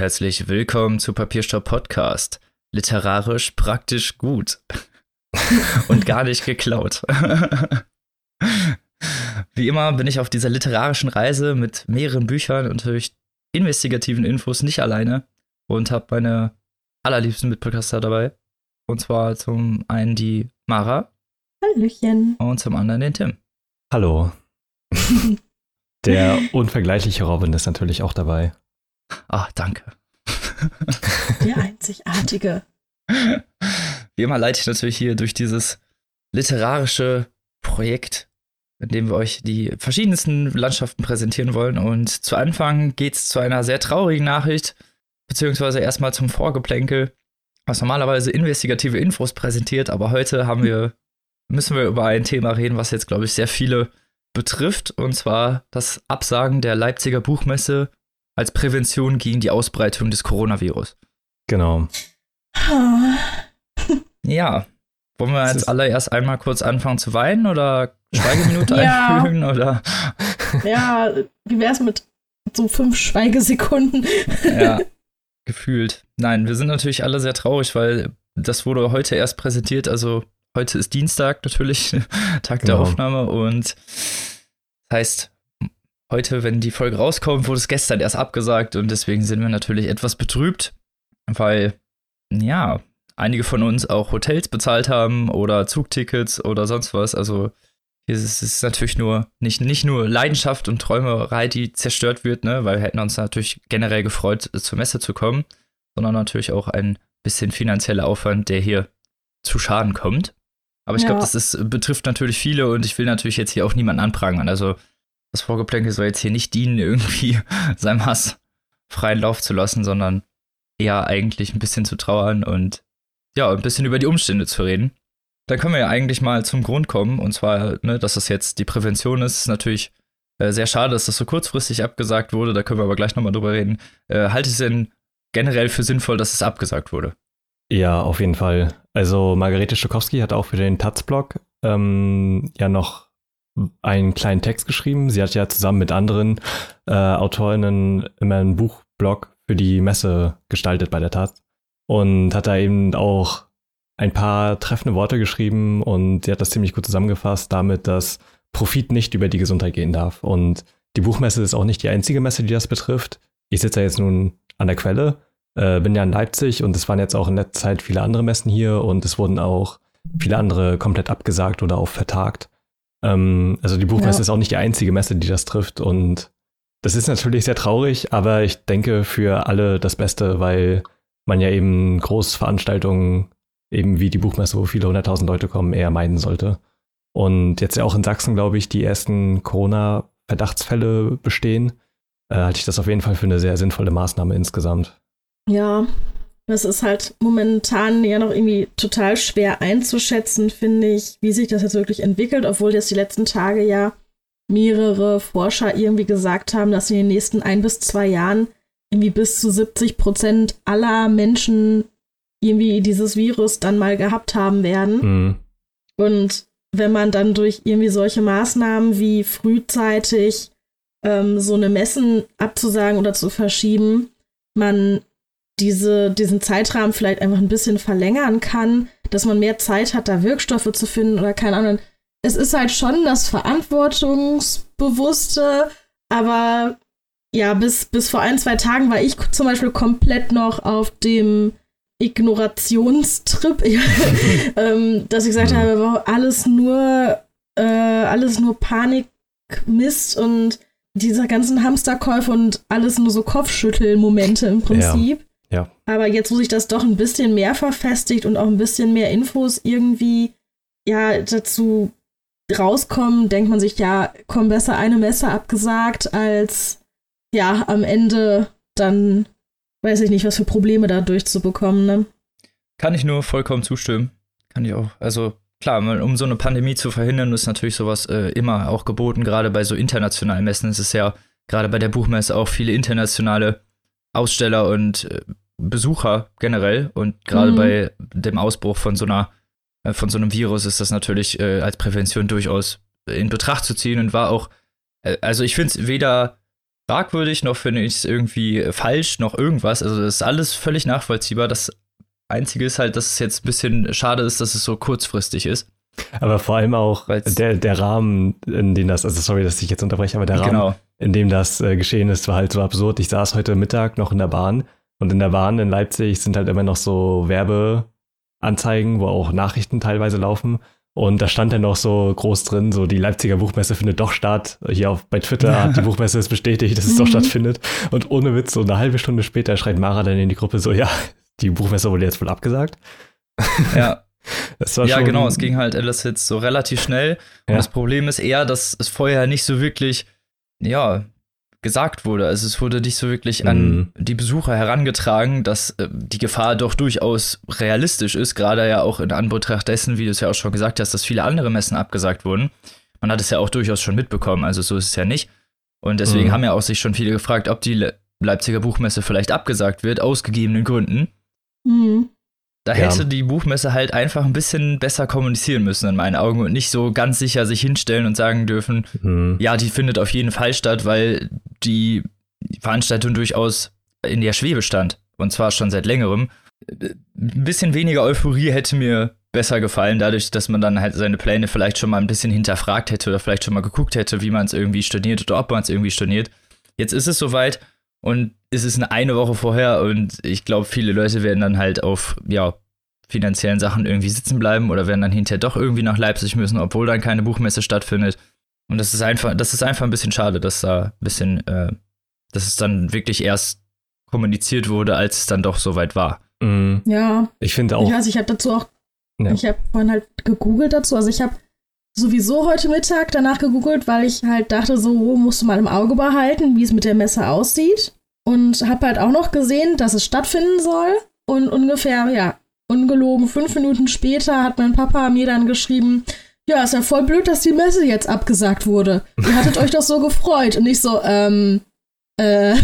Herzlich willkommen zu Papierstopp Podcast. Literarisch praktisch gut. und gar nicht geklaut. Wie immer bin ich auf dieser literarischen Reise mit mehreren Büchern und natürlich investigativen Infos nicht alleine und habe meine allerliebsten Mitpodcaster dabei. Und zwar zum einen die Mara. Hallöchen. Und zum anderen den Tim. Hallo. Der unvergleichliche Robin ist natürlich auch dabei. Ah, danke. Der einzigartige. Wie immer leite ich natürlich hier durch dieses literarische Projekt, in dem wir euch die verschiedensten Landschaften präsentieren wollen. Und zu Anfang geht es zu einer sehr traurigen Nachricht, beziehungsweise erstmal zum Vorgeplänkel, was normalerweise investigative Infos präsentiert, aber heute haben wir, müssen wir über ein Thema reden, was jetzt, glaube ich, sehr viele betrifft, und zwar das Absagen der Leipziger Buchmesse als Prävention gegen die Ausbreitung des Coronavirus. Genau. Ja. Wollen wir jetzt allererst einmal kurz anfangen zu weinen oder Schweigeminute ja. einfügen? Oder? Ja, wie wäre es mit so fünf Schweigesekunden? Ja, gefühlt. Nein, wir sind natürlich alle sehr traurig, weil das wurde heute erst präsentiert. Also heute ist Dienstag natürlich, Tag genau. der Aufnahme. Und das heißt, heute, wenn die Folge rauskommt, wurde es gestern erst abgesagt. Und deswegen sind wir natürlich etwas betrübt, weil, ja, einige von uns auch Hotels bezahlt haben oder Zugtickets oder sonst was. Also es ist natürlich nur nicht, nicht nur Leidenschaft und Träumerei, die zerstört wird, ne, weil wir hätten uns natürlich generell gefreut, zur Messe zu kommen, sondern natürlich auch ein bisschen finanzieller Aufwand, der hier zu Schaden kommt. Aber ich ja. glaube, das ist, betrifft natürlich viele und ich will natürlich jetzt hier auch niemanden anprangern. Also das Vorgeplänkel soll jetzt hier nicht dienen, irgendwie seinem Hass freien Lauf zu lassen, sondern eher eigentlich ein bisschen zu trauern und ja, ein bisschen über die Umstände zu reden. Dann können wir ja eigentlich mal zum Grund kommen. Und zwar, ne, dass das jetzt die Prävention ist, ist natürlich äh, sehr schade, dass das so kurzfristig abgesagt wurde. Da können wir aber gleich nochmal drüber reden. Äh, haltet es denn generell für sinnvoll, dass es abgesagt wurde? Ja, auf jeden Fall. Also Margarete Stokowski hat auch für den Taz-Blog ähm, ja noch einen kleinen Text geschrieben. Sie hat ja zusammen mit anderen äh, Autorinnen immer einen Buchblog für die Messe gestaltet bei der Taz und hat da eben auch ein paar treffende Worte geschrieben und sie hat das ziemlich gut zusammengefasst damit, dass Profit nicht über die Gesundheit gehen darf. Und die Buchmesse ist auch nicht die einzige Messe, die das betrifft. Ich sitze ja jetzt nun an der Quelle, äh, bin ja in Leipzig und es waren jetzt auch in der Zeit viele andere Messen hier und es wurden auch viele andere komplett abgesagt oder auch vertagt. Ähm, also die Buchmesse ja. ist auch nicht die einzige Messe, die das trifft und das ist natürlich sehr traurig, aber ich denke für alle das Beste, weil man ja eben Großveranstaltungen, eben wie die Buchmesse, wo viele hunderttausend Leute kommen, eher meiden sollte. Und jetzt ja auch in Sachsen, glaube ich, die ersten Corona-Verdachtsfälle bestehen, äh, halte ich das auf jeden Fall für eine sehr sinnvolle Maßnahme insgesamt. Ja, das ist halt momentan ja noch irgendwie total schwer einzuschätzen, finde ich, wie sich das jetzt wirklich entwickelt, obwohl jetzt die letzten Tage ja mehrere Forscher irgendwie gesagt haben, dass in den nächsten ein bis zwei Jahren irgendwie bis zu 70 Prozent aller Menschen irgendwie dieses Virus dann mal gehabt haben werden. Mhm. Und wenn man dann durch irgendwie solche Maßnahmen wie frühzeitig ähm, so eine Messen abzusagen oder zu verschieben, man diese, diesen Zeitrahmen vielleicht einfach ein bisschen verlängern kann, dass man mehr Zeit hat, da Wirkstoffe zu finden oder keine Ahnung. Es ist halt schon das Verantwortungsbewusste, aber ja, bis, bis vor ein, zwei Tagen war ich zum Beispiel komplett noch auf dem Ignorationstrip, ähm, dass ich gesagt mhm. habe, alles nur, äh, alles nur Panik, Mist und dieser ganzen Hamsterkäufe und alles nur so Kopfschüttelmomente im Prinzip. Ja. Ja. Aber jetzt, wo sich das doch ein bisschen mehr verfestigt und auch ein bisschen mehr Infos irgendwie ja dazu rauskommen, denkt man sich, ja, komm besser eine Messe abgesagt als ja, am Ende dann weiß ich nicht, was für Probleme da durchzubekommen, ne? Kann ich nur vollkommen zustimmen. Kann ich auch. Also klar, um so eine Pandemie zu verhindern, ist natürlich sowas äh, immer auch geboten. Gerade bei so internationalen Messen ist es ja gerade bei der Buchmesse auch viele internationale Aussteller und äh, Besucher generell. Und gerade mhm. bei dem Ausbruch von so einer äh, von so einem Virus ist das natürlich äh, als Prävention durchaus in Betracht zu ziehen und war auch, äh, also ich finde es weder fragwürdig, noch finde ich es irgendwie falsch, noch irgendwas. Also das ist alles völlig nachvollziehbar. Das Einzige ist halt, dass es jetzt ein bisschen schade ist, dass es so kurzfristig ist. Aber vor allem auch der, der Rahmen, in dem das, also sorry, dass ich jetzt unterbreche, aber der Rahmen, genau. in dem das äh, geschehen ist, war halt so absurd. Ich saß heute Mittag noch in der Bahn und in der Bahn in Leipzig sind halt immer noch so Werbeanzeigen, wo auch Nachrichten teilweise laufen. Und da stand dann noch so groß drin, so die Leipziger Buchmesse findet doch statt. Hier auf, bei Twitter hat die Buchmesse es bestätigt, dass es doch mhm. stattfindet. Und ohne Witz, so eine halbe Stunde später schreit Mara dann in die Gruppe so, ja, die Buchmesse wurde jetzt wohl abgesagt. Ja. ja, genau, es ging halt alles jetzt so relativ schnell. Und ja. das Problem ist eher, dass es vorher nicht so wirklich, ja, gesagt wurde. Also es wurde nicht so wirklich an mhm. die Besucher herangetragen, dass äh, die Gefahr doch durchaus realistisch ist, gerade ja auch in Anbetracht dessen, wie du es ja auch schon gesagt hast, dass viele andere Messen abgesagt wurden. Man hat es ja auch durchaus schon mitbekommen, also so ist es ja nicht. Und deswegen mhm. haben ja auch sich schon viele gefragt, ob die Le Leipziger Buchmesse vielleicht abgesagt wird, aus gegebenen Gründen. Mhm. Da ja. hätte die Buchmesse halt einfach ein bisschen besser kommunizieren müssen in meinen Augen und nicht so ganz sicher sich hinstellen und sagen dürfen, mhm. ja, die findet auf jeden Fall statt, weil die Veranstaltung durchaus in der Schwebe stand. Und zwar schon seit längerem. Ein bisschen weniger Euphorie hätte mir besser gefallen, dadurch, dass man dann halt seine Pläne vielleicht schon mal ein bisschen hinterfragt hätte oder vielleicht schon mal geguckt hätte, wie man es irgendwie storniert oder ob man es irgendwie storniert. Jetzt ist es soweit und es ist eine, eine Woche vorher und ich glaube, viele Leute werden dann halt auf, ja, finanziellen Sachen irgendwie sitzen bleiben oder werden dann hinterher doch irgendwie nach Leipzig müssen, obwohl dann keine Buchmesse stattfindet. Und das ist einfach, das ist einfach ein bisschen schade, dass da ein bisschen, äh, dass es dann wirklich erst kommuniziert wurde, als es dann doch soweit war. Mhm. Ja. Ich finde auch. Ich weiß, ich habe dazu auch, ja. ich habe vorhin halt gegoogelt dazu. Also ich habe sowieso heute Mittag danach gegoogelt, weil ich halt dachte, so musst du mal im Auge behalten, wie es mit der Messe aussieht. Und habe halt auch noch gesehen, dass es stattfinden soll. Und ungefähr, ja, ungelogen, fünf Minuten später hat mein Papa mir dann geschrieben, ja, ist ja voll blöd, dass die Messe jetzt abgesagt wurde. Ihr hattet euch doch so gefreut. Und ich so, ähm, äh,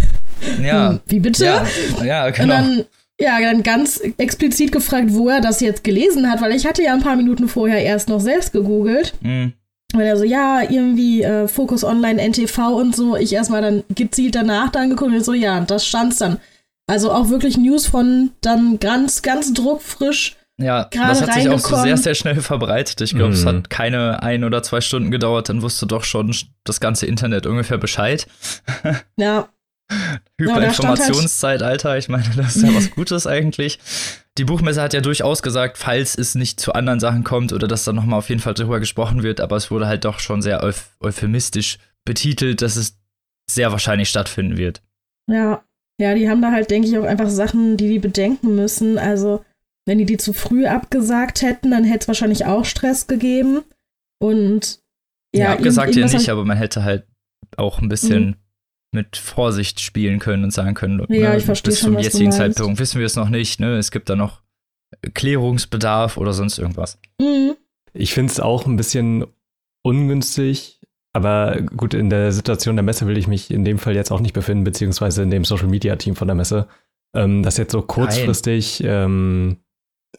ja. Wie bitte? Ja, ja genau. Und dann, ja, dann ganz explizit gefragt, wo er das jetzt gelesen hat, weil ich hatte ja ein paar Minuten vorher erst noch selbst gegoogelt. Mhm. Und er so, ja, irgendwie äh, Focus Online, NTV und so. Ich erstmal dann gezielt danach dann geguckt und so, ja, das stand's dann. Also auch wirklich News von dann ganz, ganz druckfrisch ja, das hat sich auch so sehr, sehr schnell verbreitet. Ich glaube, mhm. es hat keine ein oder zwei Stunden gedauert, dann wusste doch schon das ganze Internet ungefähr Bescheid. Ja. Hyperinformationszeitalter, halt ich meine, das ist ja was Gutes eigentlich. Die Buchmesse hat ja durchaus gesagt, falls es nicht zu anderen Sachen kommt oder dass da nochmal auf jeden Fall drüber gesprochen wird, aber es wurde halt doch schon sehr euph euphemistisch betitelt, dass es sehr wahrscheinlich stattfinden wird. Ja, ja, die haben da halt, denke ich, auch einfach Sachen, die die bedenken müssen. Also wenn die die zu früh abgesagt hätten, dann hätte es wahrscheinlich auch Stress gegeben. Und ja, ja abgesagt ja nicht, aber man hätte halt auch ein bisschen mhm. Mit Vorsicht spielen können und sagen können, ja, ne, ich verstehe bis schon, zum jetzigen Zeitpunkt wissen wir es noch nicht, ne? Es gibt da noch Klärungsbedarf oder sonst irgendwas. Mhm. Ich finde es auch ein bisschen ungünstig, aber gut, in der Situation der Messe will ich mich in dem Fall jetzt auch nicht befinden, beziehungsweise in dem Social Media Team von der Messe. Ähm, das jetzt so kurzfristig ähm,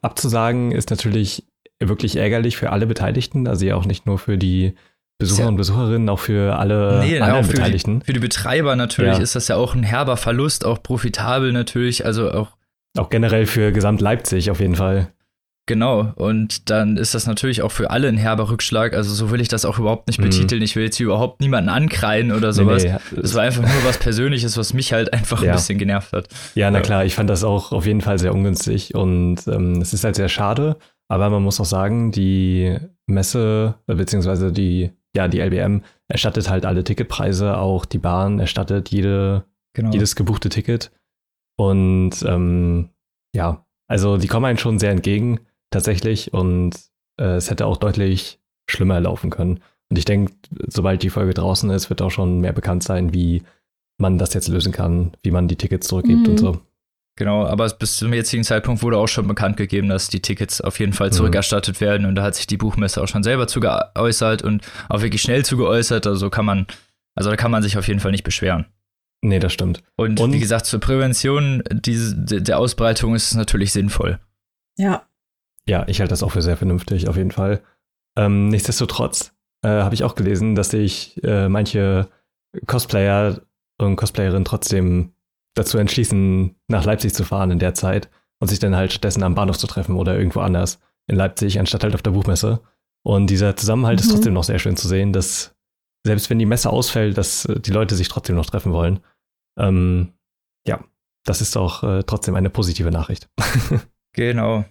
abzusagen ist natürlich wirklich ärgerlich für alle Beteiligten, also ja auch nicht nur für die Besucher ja. und Besucherinnen, auch für alle nee, anderen für Beteiligten. Die, für die Betreiber natürlich ja. ist das ja auch ein herber Verlust, auch profitabel natürlich, also auch. Auch generell für Gesamt Leipzig auf jeden Fall. Genau, und dann ist das natürlich auch für alle ein herber Rückschlag. Also so will ich das auch überhaupt nicht mhm. betiteln. Ich will jetzt hier überhaupt niemanden ankreien oder sowas. Nee, nee, das war einfach nur was Persönliches, was mich halt einfach ja. ein bisschen genervt hat. Ja, na klar, ich fand das auch auf jeden Fall sehr ungünstig und ähm, es ist halt sehr schade. Aber man muss auch sagen, die Messe, beziehungsweise die, ja, die LBM erstattet halt alle Ticketpreise, auch die Bahn erstattet jede, genau. jedes gebuchte Ticket. Und ähm, ja, also die kommen einen schon sehr entgegen tatsächlich und äh, es hätte auch deutlich schlimmer laufen können. Und ich denke, sobald die Folge draußen ist, wird auch schon mehr bekannt sein, wie man das jetzt lösen kann, wie man die Tickets zurückgibt mhm. und so. Genau, aber bis zum jetzigen Zeitpunkt wurde auch schon bekannt gegeben, dass die Tickets auf jeden Fall mhm. zurückerstattet mhm. werden und da hat sich die Buchmesse auch schon selber zu geäußert und auch wirklich schnell zu geäußert. Also kann man, also da kann man sich auf jeden Fall nicht beschweren. Nee, das stimmt. Und, und wie gesagt, zur Prävention diese, der Ausbreitung ist es natürlich sinnvoll. Ja, ja, ich halte das auch für sehr vernünftig, auf jeden Fall. Ähm, nichtsdestotrotz äh, habe ich auch gelesen, dass sich äh, manche Cosplayer und Cosplayerinnen trotzdem dazu entschließen, nach Leipzig zu fahren in der Zeit und sich dann halt stattdessen am Bahnhof zu treffen oder irgendwo anders in Leipzig, anstatt halt auf der Buchmesse. Und dieser Zusammenhalt mhm. ist trotzdem noch sehr schön zu sehen, dass selbst wenn die Messe ausfällt, dass äh, die Leute sich trotzdem noch treffen wollen. Ähm, ja, das ist auch äh, trotzdem eine positive Nachricht. genau.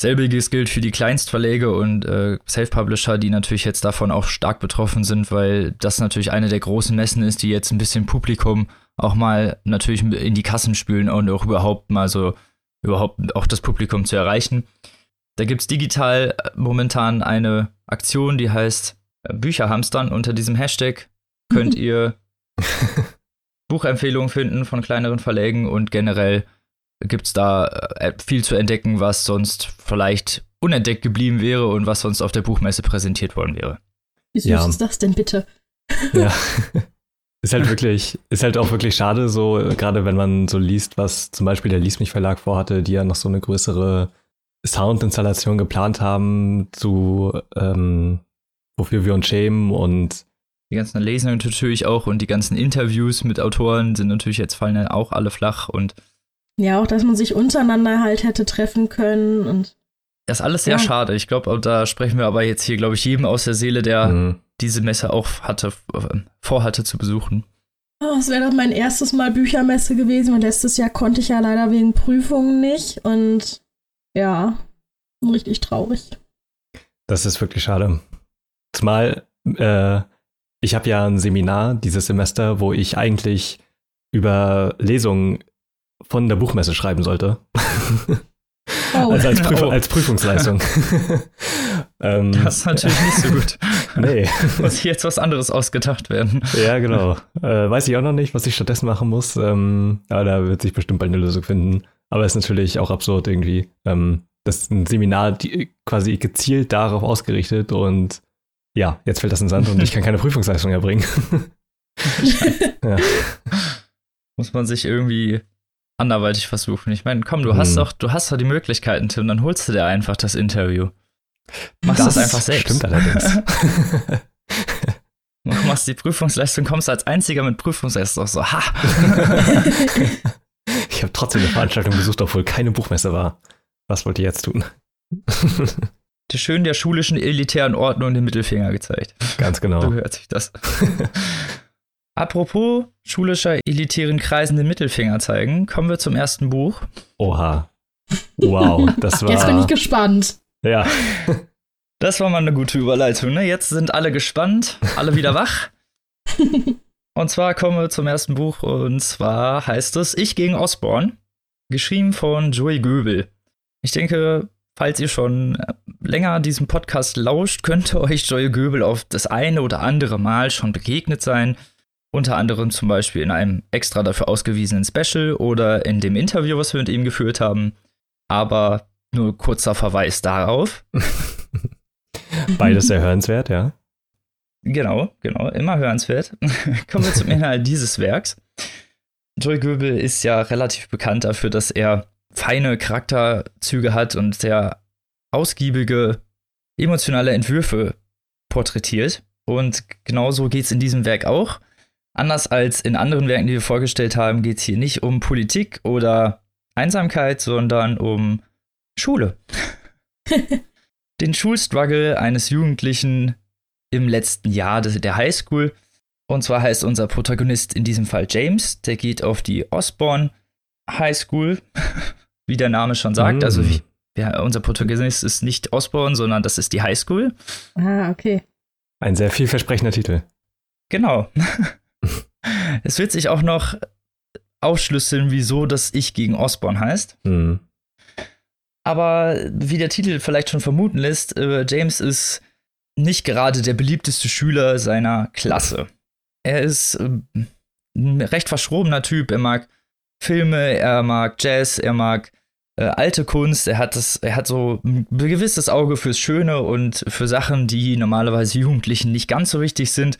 Selbiges gilt für die Kleinstverlege und äh, Self-Publisher, die natürlich jetzt davon auch stark betroffen sind, weil das natürlich eine der großen Messen ist, die jetzt ein bisschen Publikum auch mal natürlich in die Kassen spülen und auch überhaupt mal so, überhaupt auch das Publikum zu erreichen. Da gibt es digital momentan eine Aktion, die heißt äh, Bücherhamstern. Unter diesem Hashtag könnt ihr Buchempfehlungen finden von kleineren Verlägen und generell gibt es da äh, viel zu entdecken, was sonst vielleicht unentdeckt geblieben wäre und was sonst auf der Buchmesse präsentiert worden wäre. Wie süß ja. ist das denn bitte? Ja. Ist halt wirklich, ist halt auch wirklich schade, so, gerade wenn man so liest, was zum Beispiel der Lies mich Verlag vorhatte, die ja noch so eine größere Soundinstallation geplant haben, zu ähm, wofür wir uns schämen und die ganzen Lesungen natürlich auch und die ganzen Interviews mit Autoren sind natürlich jetzt fallen dann auch alle flach und ja, auch, dass man sich untereinander halt hätte treffen können und. Das ist alles sehr ja. schade. Ich glaube, da sprechen wir aber jetzt hier, glaube ich, jedem aus der Seele, der mhm. diese Messe auch hatte, äh, vorhatte zu besuchen. Oh, es wäre doch mein erstes Mal Büchermesse gewesen, weil letztes Jahr konnte ich ja leider wegen Prüfungen nicht und ja, richtig traurig. Das ist wirklich schade. Zumal äh, ich habe ja ein Seminar dieses Semester, wo ich eigentlich über Lesungen von der Buchmesse schreiben sollte. Oh. also als, Prüf oh. als Prüfungsleistung. ähm, das ist natürlich nicht so gut. nee. Muss jetzt was anderes ausgedacht werden. Ja, genau. Äh, weiß ich auch noch nicht, was ich stattdessen machen muss. Ähm, aber da wird sich bestimmt bald eine Lösung finden. Aber es ist natürlich auch absurd irgendwie. Ähm, das ist ein Seminar die, quasi gezielt darauf ausgerichtet und ja, jetzt fällt das in Sand und ich kann keine Prüfungsleistung erbringen. ja. Muss man sich irgendwie anderweitig versuchen. Ich meine, komm, du hast hm. doch, du hast doch die Möglichkeiten, Tim, dann holst du dir einfach das Interview. Machst das, das einfach selbst. Stimmt allerdings. machst die Prüfungsleistung, kommst als einziger mit Prüfungsleistung so, ha. ich habe trotzdem eine Veranstaltung besucht, obwohl keine Buchmesse war. Was wollt ihr jetzt tun? der schön der schulischen elitären Ordnung den Mittelfinger gezeigt. Ganz genau. So hört sich das. Apropos schulischer elitären Kreisen den Mittelfinger zeigen, kommen wir zum ersten Buch. Oha. Wow, das war. Jetzt bin ich gespannt. Ja. Das war mal eine gute Überleitung. Ne? Jetzt sind alle gespannt, alle wieder wach. und zwar kommen wir zum ersten Buch und zwar heißt es Ich gegen Osborne, geschrieben von Joey Göbel. Ich denke, falls ihr schon länger diesem Podcast lauscht, könnte euch Joey Göbel auf das eine oder andere Mal schon begegnet sein. Unter anderem zum Beispiel in einem extra dafür ausgewiesenen Special oder in dem Interview, was wir mit ihm geführt haben. Aber nur kurzer Verweis darauf. Beides sehr hörenswert, ja. Genau, genau, immer hörenswert. Kommen wir zum Inhalt dieses Werks. Joy Goebel ist ja relativ bekannt dafür, dass er feine Charakterzüge hat und sehr ausgiebige emotionale Entwürfe porträtiert. Und genauso geht es in diesem Werk auch. Anders als in anderen Werken, die wir vorgestellt haben, geht es hier nicht um Politik oder Einsamkeit, sondern um Schule. Den Schulstruggle eines Jugendlichen im letzten Jahr der Highschool. Und zwar heißt unser Protagonist in diesem Fall James. Der geht auf die Osborne High School, wie der Name schon sagt. Mm. Also ja, unser Protagonist ist nicht Osborne, sondern das ist die High School. Ah, okay. Ein sehr vielversprechender Titel. Genau. es wird sich auch noch aufschlüsseln, wieso das Ich gegen Osborne heißt. Mhm. Aber wie der Titel vielleicht schon vermuten lässt, äh, James ist nicht gerade der beliebteste Schüler seiner Klasse. Er ist äh, ein recht verschrobener Typ. Er mag Filme, er mag Jazz, er mag äh, alte Kunst. Er hat das, er hat so ein gewisses Auge fürs Schöne und für Sachen, die normalerweise Jugendlichen nicht ganz so wichtig sind.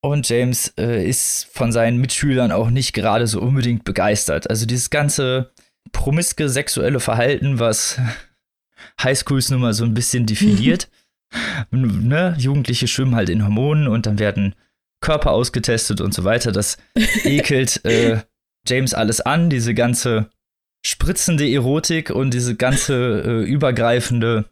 Und James äh, ist von seinen Mitschülern auch nicht gerade so unbedingt begeistert. Also dieses ganze promiske sexuelle Verhalten, was Highschools nun mal so ein bisschen definiert. ne? Jugendliche schwimmen halt in Hormonen und dann werden Körper ausgetestet und so weiter. Das ekelt äh, James alles an, diese ganze spritzende Erotik und diese ganze äh, übergreifende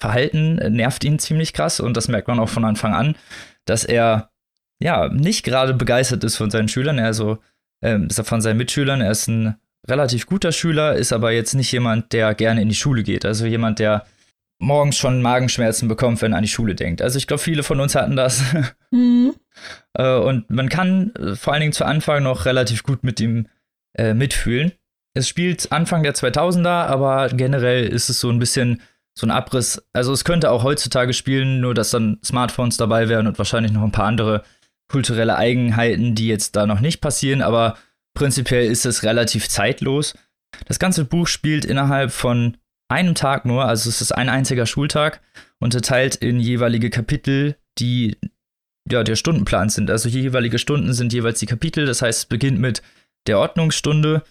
Verhalten nervt ihn ziemlich krass und das merkt man auch von Anfang an, dass er ja nicht gerade begeistert ist von seinen Schülern, also äh, von seinen Mitschülern. Er ist ein relativ guter Schüler, ist aber jetzt nicht jemand, der gerne in die Schule geht. Also jemand, der morgens schon Magenschmerzen bekommt, wenn er an die Schule denkt. Also ich glaube, viele von uns hatten das. Mhm. äh, und man kann äh, vor allen Dingen zu Anfang noch relativ gut mit ihm äh, mitfühlen. Es spielt Anfang der 2000er, aber generell ist es so ein bisschen so ein Abriss. Also es könnte auch heutzutage spielen, nur dass dann Smartphones dabei wären und wahrscheinlich noch ein paar andere kulturelle Eigenheiten, die jetzt da noch nicht passieren, aber prinzipiell ist es relativ zeitlos. Das ganze Buch spielt innerhalb von einem Tag nur, also es ist ein einziger Schultag, unterteilt in jeweilige Kapitel, die ja der Stundenplan sind. Also jeweilige Stunden sind jeweils die Kapitel, das heißt, es beginnt mit der Ordnungsstunde,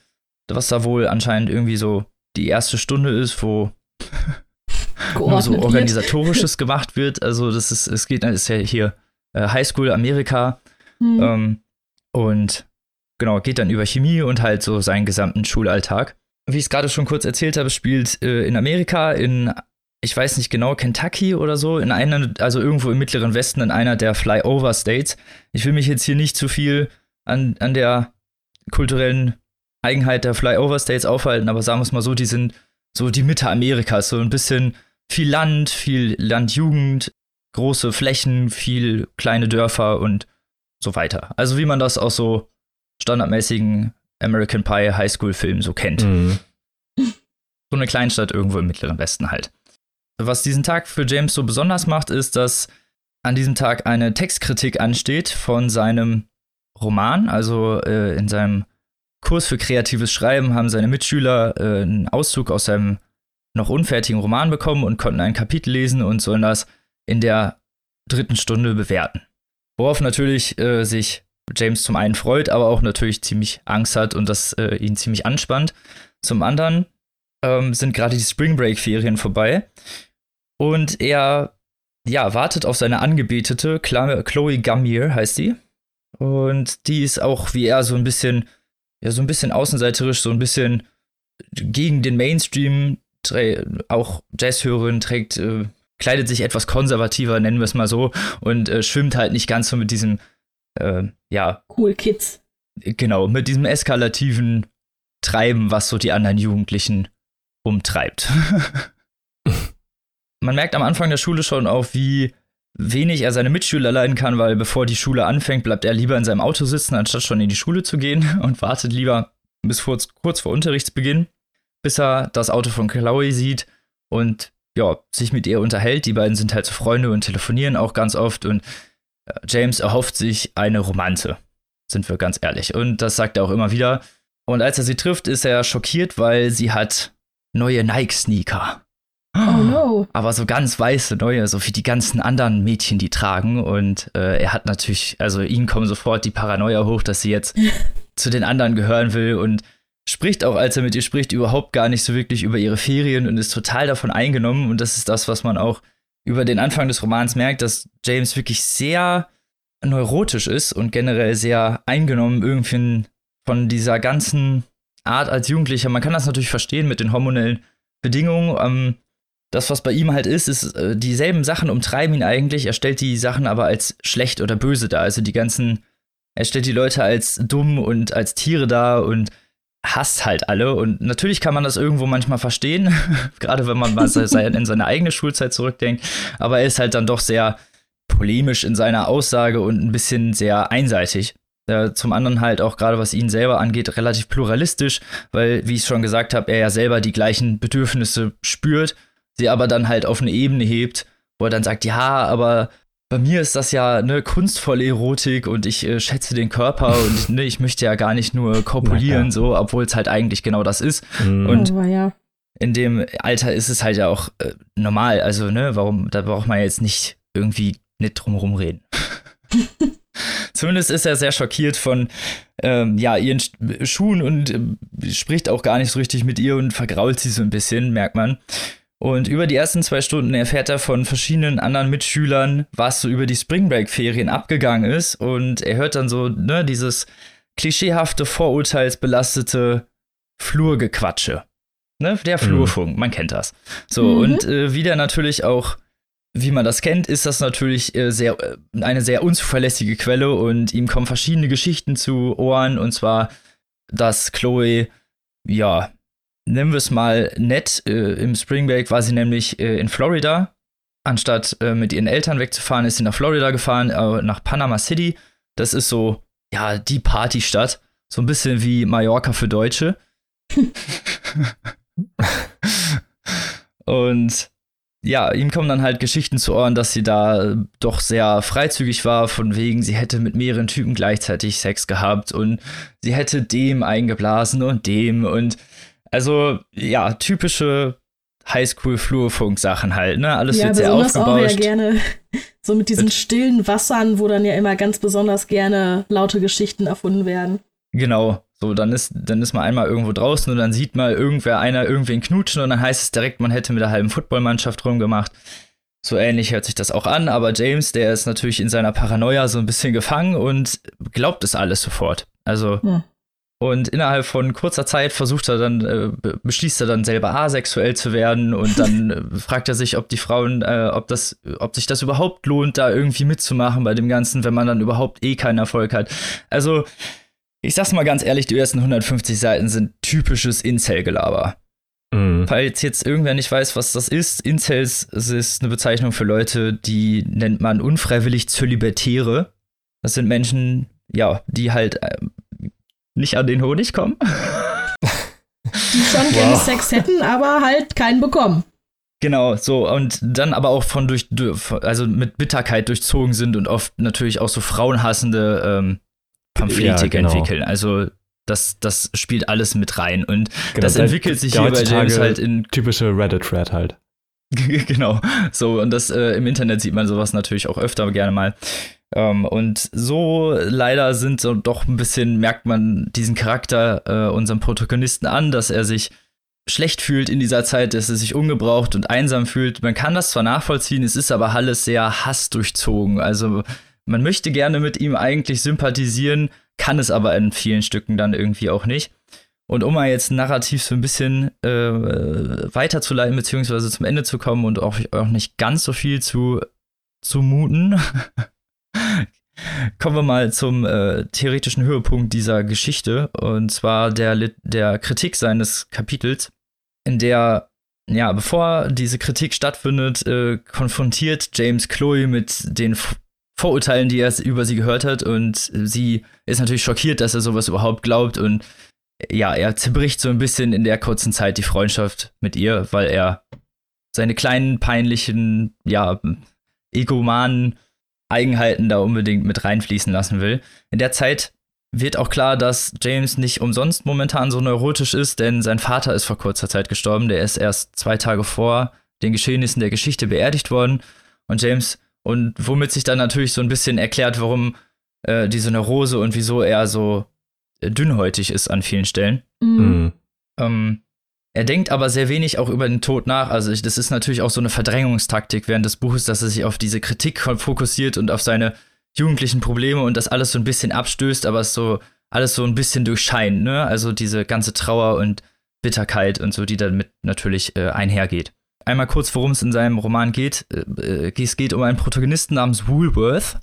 was da wohl anscheinend irgendwie so die erste Stunde ist, wo nur so organisatorisches gemacht wird. Also das ist, es geht, ist ja hier äh, Highschool Amerika mhm. ähm, und genau, geht dann über Chemie und halt so seinen gesamten Schulalltag. Wie ich es gerade schon kurz erzählt habe, spielt äh, in Amerika, in, ich weiß nicht genau, Kentucky oder so, in einer, also irgendwo im mittleren Westen, in einer der Flyover States. Ich will mich jetzt hier nicht zu viel an, an der kulturellen Eigenheit der Flyover States aufhalten, aber sagen wir es mal so, die sind so die Mitte Amerikas, so ein bisschen viel Land, viel Landjugend, große Flächen, viel kleine Dörfer und so weiter. Also wie man das aus so standardmäßigen American Pie Highschool-Filmen so kennt. Mhm. So eine Kleinstadt irgendwo im Mittleren Westen halt. Was diesen Tag für James so besonders macht, ist, dass an diesem Tag eine Textkritik ansteht von seinem Roman. Also äh, in seinem Kurs für kreatives Schreiben haben seine Mitschüler äh, einen Auszug aus seinem noch unfertigen Roman bekommen und konnten ein Kapitel lesen und sollen das in der dritten Stunde bewerten. Worauf natürlich äh, sich James zum einen freut, aber auch natürlich ziemlich Angst hat und das äh, ihn ziemlich anspannt. Zum anderen ähm, sind gerade die Spring Break Ferien vorbei und er ja wartet auf seine Angebetete Chloe Gamier heißt sie und die ist auch wie er so ein bisschen ja so ein bisschen außenseiterisch, so ein bisschen gegen den Mainstream, auch Jazzhörerin trägt äh, kleidet sich etwas konservativer, nennen wir es mal so, und äh, schwimmt halt nicht ganz so mit diesem äh, ja. Cool Kids. Genau, mit diesem eskalativen Treiben, was so die anderen Jugendlichen umtreibt. Man merkt am Anfang der Schule schon auch, wie wenig er seine Mitschüler leiden kann, weil bevor die Schule anfängt, bleibt er lieber in seinem Auto sitzen, anstatt schon in die Schule zu gehen und wartet lieber bis kurz, kurz vor Unterrichtsbeginn, bis er das Auto von Chloe sieht und ja, sich mit ihr unterhält. Die beiden sind halt so Freunde und telefonieren auch ganz oft und James erhofft sich eine Romanze, sind wir ganz ehrlich. Und das sagt er auch immer wieder. Und als er sie trifft, ist er schockiert, weil sie hat neue Nike-Sneaker. Oh no. Aber so ganz weiße, neue, so wie die ganzen anderen Mädchen, die tragen. Und äh, er hat natürlich, also ihm kommen sofort die Paranoia hoch, dass sie jetzt zu den anderen gehören will und spricht auch, als er mit ihr spricht, überhaupt gar nicht so wirklich über ihre Ferien und ist total davon eingenommen. Und das ist das, was man auch über den Anfang des Romans merkt, dass James wirklich sehr neurotisch ist und generell sehr eingenommen irgendwie von dieser ganzen Art als Jugendlicher. Man kann das natürlich verstehen mit den hormonellen Bedingungen. Ähm, das, was bei ihm halt ist, ist, äh, dieselben Sachen umtreiben ihn eigentlich. Er stellt die Sachen aber als schlecht oder böse dar. Also die ganzen, er stellt die Leute als dumm und als Tiere dar und hasst halt alle. Und natürlich kann man das irgendwo manchmal verstehen, gerade wenn man mal in seine eigene Schulzeit zurückdenkt. Aber er ist halt dann doch sehr polemisch in seiner Aussage und ein bisschen sehr einseitig. Zum anderen halt auch gerade was ihn selber angeht, relativ pluralistisch, weil, wie ich schon gesagt habe, er ja selber die gleichen Bedürfnisse spürt, sie aber dann halt auf eine Ebene hebt, wo er dann sagt, ja, aber bei mir ist das ja eine kunstvolle Erotik und ich äh, schätze den Körper und ne, ich möchte ja gar nicht nur kopulieren, ja. so, obwohl es halt eigentlich genau das ist. Mhm. Und ja. in dem Alter ist es halt ja auch äh, normal. Also, ne, warum, da braucht man jetzt nicht irgendwie nicht drumherum reden. Zumindest ist er sehr schockiert von ähm, ja, ihren Schuhen und äh, spricht auch gar nicht so richtig mit ihr und vergrault sie so ein bisschen, merkt man. Und über die ersten zwei Stunden erfährt er von verschiedenen anderen Mitschülern, was so über die Spring Break Ferien abgegangen ist. Und er hört dann so, ne, dieses klischeehafte, vorurteilsbelastete Flurgequatsche. Ne, der mhm. Flurfunk, mhm. man kennt das. So, mhm. und äh, wieder natürlich auch wie man das kennt, ist das natürlich äh, sehr, äh, eine sehr unzuverlässige Quelle und ihm kommen verschiedene Geschichten zu Ohren und zwar, dass Chloe, ja, nennen wir es mal nett, äh, im Spring Break war sie nämlich äh, in Florida. Anstatt äh, mit ihren Eltern wegzufahren, ist sie nach Florida gefahren, äh, nach Panama City. Das ist so, ja, die Partystadt. So ein bisschen wie Mallorca für Deutsche. und ja, ihm kommen dann halt Geschichten zu Ohren, dass sie da doch sehr freizügig war, von wegen, sie hätte mit mehreren Typen gleichzeitig Sex gehabt und sie hätte dem eingeblasen und dem und also ja, typische Highschool-Flurfunk-Sachen halt, ne? Alles ja, wird sehr aufgebauscht. Auch ja gerne so mit diesen stillen Wassern, wo dann ja immer ganz besonders gerne laute Geschichten erfunden werden. Genau. So, dann ist, dann ist man einmal irgendwo draußen und dann sieht mal irgendwer einer irgendwen knutschen und dann heißt es direkt, man hätte mit der halben Footballmannschaft rumgemacht. So ähnlich hört sich das auch an, aber James, der ist natürlich in seiner Paranoia so ein bisschen gefangen und glaubt es alles sofort. Also, ja. Und innerhalb von kurzer Zeit versucht er dann, äh, beschließt er dann selber asexuell zu werden und dann äh, fragt er sich, ob die Frauen, äh, ob das, ob sich das überhaupt lohnt, da irgendwie mitzumachen bei dem Ganzen, wenn man dann überhaupt eh keinen Erfolg hat. Also, ich sag's mal ganz ehrlich, die ersten 150 Seiten sind typisches Incel-Gelaber. Mhm. Falls jetzt irgendwer nicht weiß, was das ist, Incels ist eine Bezeichnung für Leute, die nennt man unfreiwillig Zölibatäre. Das sind Menschen, ja, die halt äh, nicht an den Honig kommen. Die schon wow. gerne Sex hätten, aber halt keinen bekommen. Genau, so und dann aber auch von durch, also mit Bitterkeit durchzogen sind und oft natürlich auch so frauenhassende ähm, Pamphletik ja, genau. entwickeln. Also das, das spielt alles mit rein. Und genau, das entwickelt sich hier bei James halt in. Typische Reddit-Thread halt. genau. So, und das äh, im Internet sieht man sowas natürlich auch öfter gerne mal. Ähm, und so leider sind so doch ein bisschen, merkt man diesen Charakter äh, unserem Protagonisten an, dass er sich schlecht fühlt in dieser Zeit, dass er sich ungebraucht und einsam fühlt. Man kann das zwar nachvollziehen, es ist aber alles sehr hassdurchzogen. Also man möchte gerne mit ihm eigentlich sympathisieren, kann es aber in vielen Stücken dann irgendwie auch nicht. Und um mal jetzt narrativ so ein bisschen äh, weiterzuleiten, beziehungsweise zum Ende zu kommen und auch, auch nicht ganz so viel zu zumuten, kommen wir mal zum äh, theoretischen Höhepunkt dieser Geschichte, und zwar der, der Kritik seines Kapitels, in der, ja, bevor diese Kritik stattfindet, äh, konfrontiert James Chloe mit den Vorurteilen, die er über sie gehört hat. Und sie ist natürlich schockiert, dass er sowas überhaupt glaubt. Und ja, er zerbricht so ein bisschen in der kurzen Zeit die Freundschaft mit ihr, weil er seine kleinen, peinlichen, ja, egomanen Eigenheiten da unbedingt mit reinfließen lassen will. In der Zeit wird auch klar, dass James nicht umsonst momentan so neurotisch ist, denn sein Vater ist vor kurzer Zeit gestorben. Der ist erst zwei Tage vor den Geschehnissen der Geschichte beerdigt worden. Und James und womit sich dann natürlich so ein bisschen erklärt, warum äh, diese Neurose und wieso er so äh, dünnhäutig ist an vielen Stellen. Mhm. mhm. Ähm, er denkt aber sehr wenig auch über den Tod nach. Also ich, das ist natürlich auch so eine Verdrängungstaktik während des Buches, dass er sich auf diese Kritik fokussiert und auf seine jugendlichen Probleme und das alles so ein bisschen abstößt, aber es so alles so ein bisschen durchscheint, ne? Also diese ganze Trauer und Bitterkeit und so, die damit natürlich äh, einhergeht einmal kurz, worum es in seinem Roman geht. Äh, äh, es geht um einen Protagonisten namens Woolworth,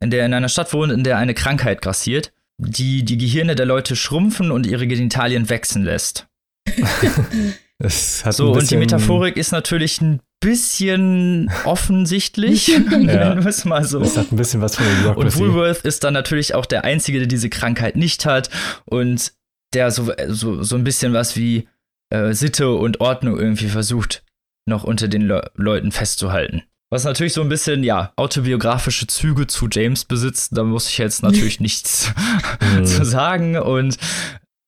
in der in einer Stadt wohnt, in der eine Krankheit grassiert, die die Gehirne der Leute schrumpfen und ihre Genitalien wachsen lässt. so, und die Metaphorik ist natürlich ein bisschen offensichtlich, nennen wir es mal so. Das hat ein bisschen was von der Und Woolworth ist dann natürlich auch der Einzige, der diese Krankheit nicht hat und der so, so, so ein bisschen was wie äh, Sitte und Ordnung irgendwie versucht, noch unter den Le Leuten festzuhalten. Was natürlich so ein bisschen, ja, autobiografische Züge zu James besitzt, da muss ich jetzt natürlich nichts mhm. zu sagen. Und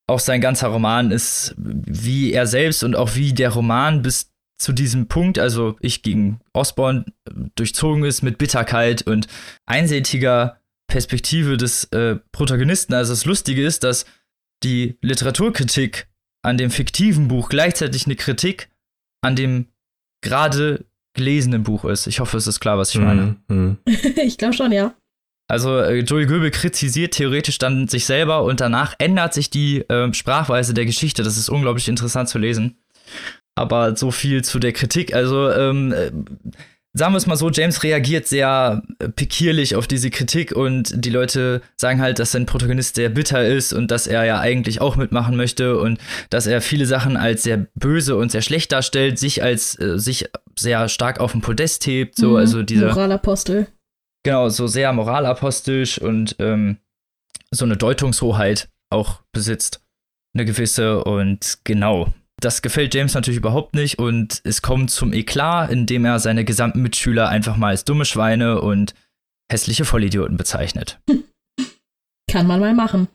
auch sein ganzer Roman ist, wie er selbst und auch wie der Roman bis zu diesem Punkt, also ich gegen Osborne, durchzogen ist mit Bitterkeit und einseitiger Perspektive des äh, Protagonisten. Also das Lustige ist, dass die Literaturkritik an dem fiktiven Buch gleichzeitig eine Kritik an dem gerade gelesenen Buch ist. Ich hoffe, es ist klar, was ich meine. Mhm. ich glaube schon, ja. Also äh, Joel Goebel kritisiert theoretisch dann sich selber und danach ändert sich die äh, Sprachweise der Geschichte. Das ist unglaublich interessant zu lesen. Aber so viel zu der Kritik. Also ähm, äh, sagen wir es mal so, James reagiert sehr äh, pikierlich auf diese Kritik und die Leute sagen halt, dass sein Protagonist sehr bitter ist und dass er ja eigentlich auch mitmachen möchte und dass er viele Sachen als sehr böse und sehr schlecht darstellt, sich als äh, sich sehr stark auf dem Podest hebt, so mhm, also dieser Moralapostel. Genau, so sehr moralapostolisch und ähm, so eine Deutungshoheit auch besitzt, eine gewisse und genau das gefällt James natürlich überhaupt nicht und es kommt zum Eklat, indem er seine gesamten Mitschüler einfach mal als dumme Schweine und hässliche Vollidioten bezeichnet. Kann man mal machen.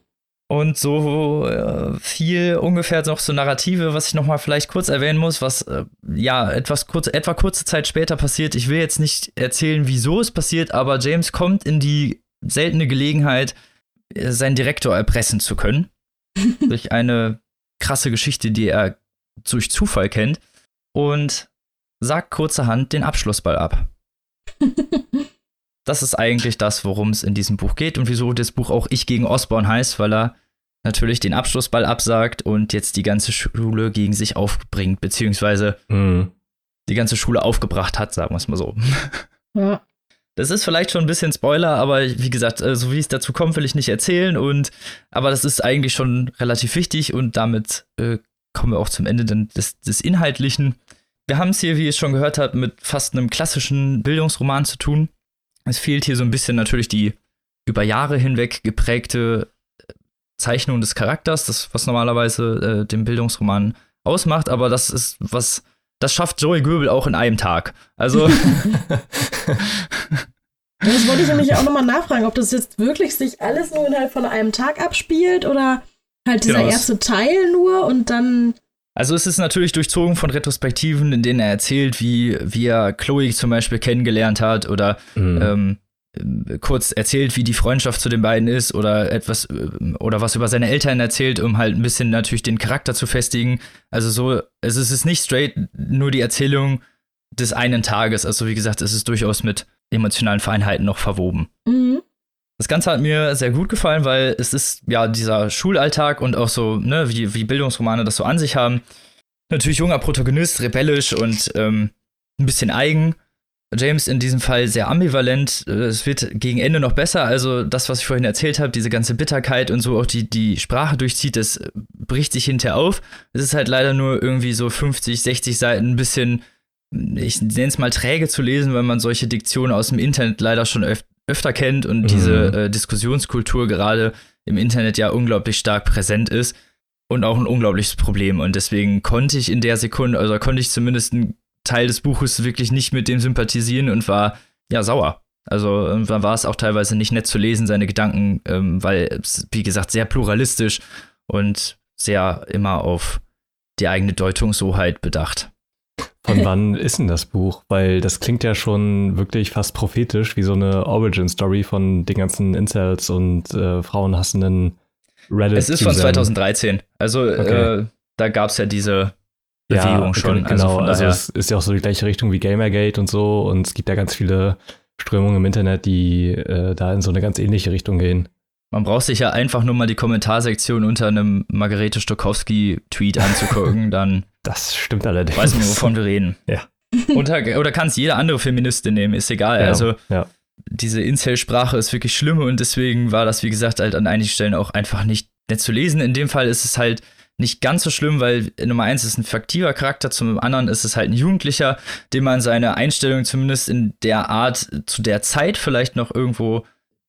Und so äh, viel ungefähr noch so Narrative, was ich noch mal vielleicht kurz erwähnen muss, was äh, ja etwas kurz, etwa kurze Zeit später passiert. Ich will jetzt nicht erzählen, wieso es passiert, aber James kommt in die seltene Gelegenheit, äh, seinen Direktor erpressen zu können durch eine krasse Geschichte, die er durch Zufall kennt und sagt kurzerhand den Abschlussball ab. das ist eigentlich das, worum es in diesem Buch geht und wieso das Buch auch Ich gegen Osborne heißt, weil er natürlich den Abschlussball absagt und jetzt die ganze Schule gegen sich aufbringt, beziehungsweise mhm. die ganze Schule aufgebracht hat, sagen wir es mal so. Ja. Das ist vielleicht schon ein bisschen Spoiler, aber wie gesagt, äh, so wie es dazu kommt, will ich nicht erzählen. Und aber das ist eigentlich schon relativ wichtig und damit äh, kommen wir auch zum Ende des, des Inhaltlichen. Wir haben es hier, wie ihr schon gehört habt, mit fast einem klassischen Bildungsroman zu tun. Es fehlt hier so ein bisschen natürlich die über Jahre hinweg geprägte äh, Zeichnung des Charakters, das, was normalerweise äh, den Bildungsroman ausmacht, aber das ist was, das schafft Joey Göbel auch in einem Tag. Also. das wollte ich nämlich auch nochmal nachfragen, ob das jetzt wirklich sich alles nur innerhalb von einem Tag abspielt oder Halt dieser genau. erste Teil nur und dann. Also es ist natürlich durchzogen von Retrospektiven, in denen er erzählt, wie, wie er Chloe zum Beispiel kennengelernt hat oder mhm. ähm, kurz erzählt, wie die Freundschaft zu den beiden ist oder etwas äh, oder was über seine Eltern erzählt, um halt ein bisschen natürlich den Charakter zu festigen. Also so, also es ist nicht straight nur die Erzählung des einen Tages. Also wie gesagt, es ist durchaus mit emotionalen Feinheiten noch verwoben. Mhm. Das Ganze hat mir sehr gut gefallen, weil es ist ja dieser Schulalltag und auch so, ne, wie, wie Bildungsromane das so an sich haben. Natürlich junger Protagonist, rebellisch und ähm, ein bisschen eigen. James in diesem Fall sehr ambivalent. Es wird gegen Ende noch besser. Also das, was ich vorhin erzählt habe, diese ganze Bitterkeit und so auch die, die Sprache durchzieht, das bricht sich hinterher auf. Es ist halt leider nur irgendwie so 50, 60 Seiten ein bisschen, ich nenne es mal träge zu lesen, weil man solche Diktionen aus dem Internet leider schon öf öfter kennt und mhm. diese äh, Diskussionskultur gerade im Internet ja unglaublich stark präsent ist und auch ein unglaubliches Problem. Und deswegen konnte ich in der Sekunde, also konnte ich zumindest einen Teil des Buches wirklich nicht mit dem sympathisieren und war ja sauer. Also dann war es auch teilweise nicht nett zu lesen, seine Gedanken, ähm, weil es, wie gesagt, sehr pluralistisch und sehr immer auf die eigene Deutungshoheit bedacht. Von wann ist denn das Buch? Weil das klingt ja schon wirklich fast prophetisch, wie so eine Origin-Story von den ganzen Incels und äh, frauenhassenden Reddit. Es ist von 2013. Also okay. äh, da gab es ja diese Bewegung ja, schon. Also genau, also, also es ist ja auch so die gleiche Richtung wie Gamergate und so. Und es gibt ja ganz viele Strömungen im Internet, die äh, da in so eine ganz ähnliche Richtung gehen. Man braucht sich ja einfach nur mal die Kommentarsektion unter einem Margarete Stokowski-Tweet anzugucken, dann. Das stimmt allerdings. Weiß man, wovon wir reden. Ja. Unter, oder kannst jede andere Feministin nehmen, ist egal. Ja, also, ja. diese Incel-Sprache ist wirklich schlimm und deswegen war das, wie gesagt, halt an einigen Stellen auch einfach nicht nett zu lesen. In dem Fall ist es halt nicht ganz so schlimm, weil Nummer eins ist ein fiktiver Charakter, zum anderen ist es halt ein Jugendlicher, dem man seine Einstellung zumindest in der Art zu der Zeit vielleicht noch irgendwo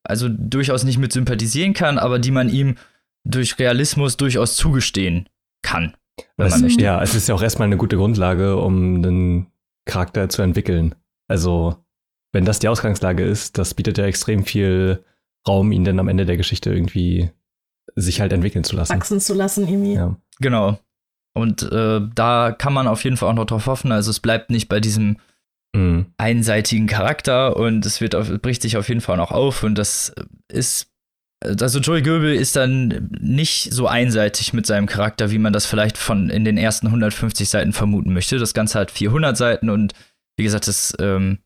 also durchaus nicht mit sympathisieren kann, aber die man ihm durch Realismus durchaus zugestehen kann. Wenn man möchte. Ja, es ist ja auch erstmal eine gute Grundlage, um einen Charakter zu entwickeln. Also, wenn das die Ausgangslage ist, das bietet ja extrem viel Raum, ihn dann am Ende der Geschichte irgendwie sich halt entwickeln zu lassen. Wachsen zu lassen, irgendwie. Ja. Genau. Und äh, da kann man auf jeden Fall auch noch drauf hoffen. Also es bleibt nicht bei diesem mhm. einseitigen Charakter und es wird auf, bricht sich auf jeden Fall noch auf und das ist also Joey Goebel ist dann nicht so einseitig mit seinem Charakter, wie man das vielleicht von in den ersten 150 Seiten vermuten möchte. Das Ganze hat 400 Seiten und wie gesagt, das ähm,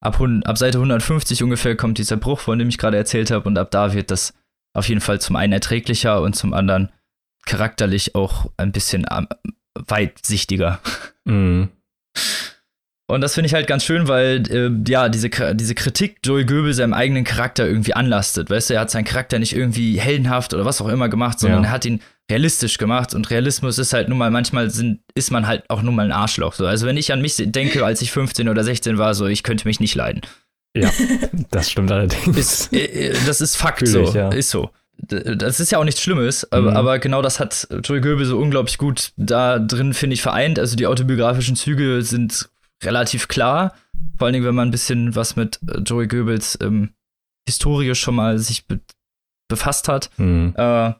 ab, ab Seite 150 ungefähr kommt dieser Bruch, von dem ich gerade erzählt habe und ab da wird das auf jeden Fall zum einen erträglicher und zum anderen charakterlich auch ein bisschen weitsichtiger. Mhm. Und das finde ich halt ganz schön, weil äh, ja, diese, diese Kritik Joey Goebel seinem eigenen Charakter irgendwie anlastet. Weißt du, er hat seinen Charakter nicht irgendwie heldenhaft oder was auch immer gemacht, sondern ja. er hat ihn realistisch gemacht. Und Realismus ist halt nun mal, manchmal sind, ist man halt auch nun mal ein Arschloch. So. Also wenn ich an mich denke, als ich 15 oder 16 war, so, ich könnte mich nicht leiden. Ja, das stimmt allerdings. Ist, äh, äh, das ist Fakt so. Ja. Ist so. Das ist ja auch nichts Schlimmes, aber, mhm. aber genau das hat Joey Goebel so unglaublich gut da drin, finde ich, vereint. Also die autobiografischen Züge sind relativ klar. Vor allen Dingen, wenn man ein bisschen was mit äh, Joey Goebbels ähm, Historie schon mal sich be befasst hat. Mhm. Äh,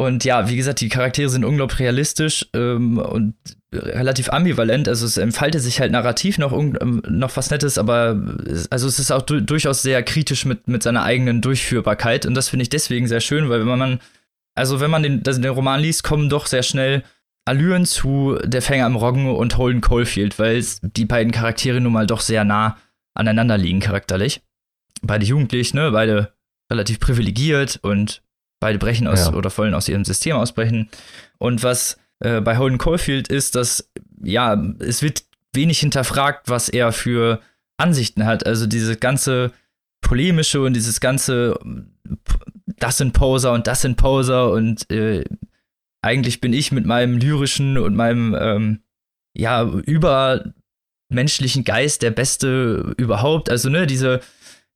und ja, wie gesagt, die Charaktere sind unglaublich realistisch ähm, und relativ ambivalent. Also es entfaltet sich halt narrativ noch, ähm, noch was Nettes, aber also es ist auch du durchaus sehr kritisch mit, mit seiner eigenen Durchführbarkeit. Und das finde ich deswegen sehr schön, weil wenn man, also wenn man den, den Roman liest, kommen doch sehr schnell Allüren zu Der Fänger am Roggen und Holden Caulfield, weil die beiden Charaktere nun mal doch sehr nah aneinander liegen charakterlich. Beide jugendlich, ne, beide relativ privilegiert und beide brechen aus ja. oder wollen aus ihrem System ausbrechen. Und was äh, bei Holden Caulfield ist, dass ja, es wird wenig hinterfragt, was er für Ansichten hat. Also diese ganze polemische und dieses ganze das sind Poser und das sind Poser und äh, eigentlich bin ich mit meinem lyrischen und meinem ähm, ja übermenschlichen Geist der Beste überhaupt. Also ne, diese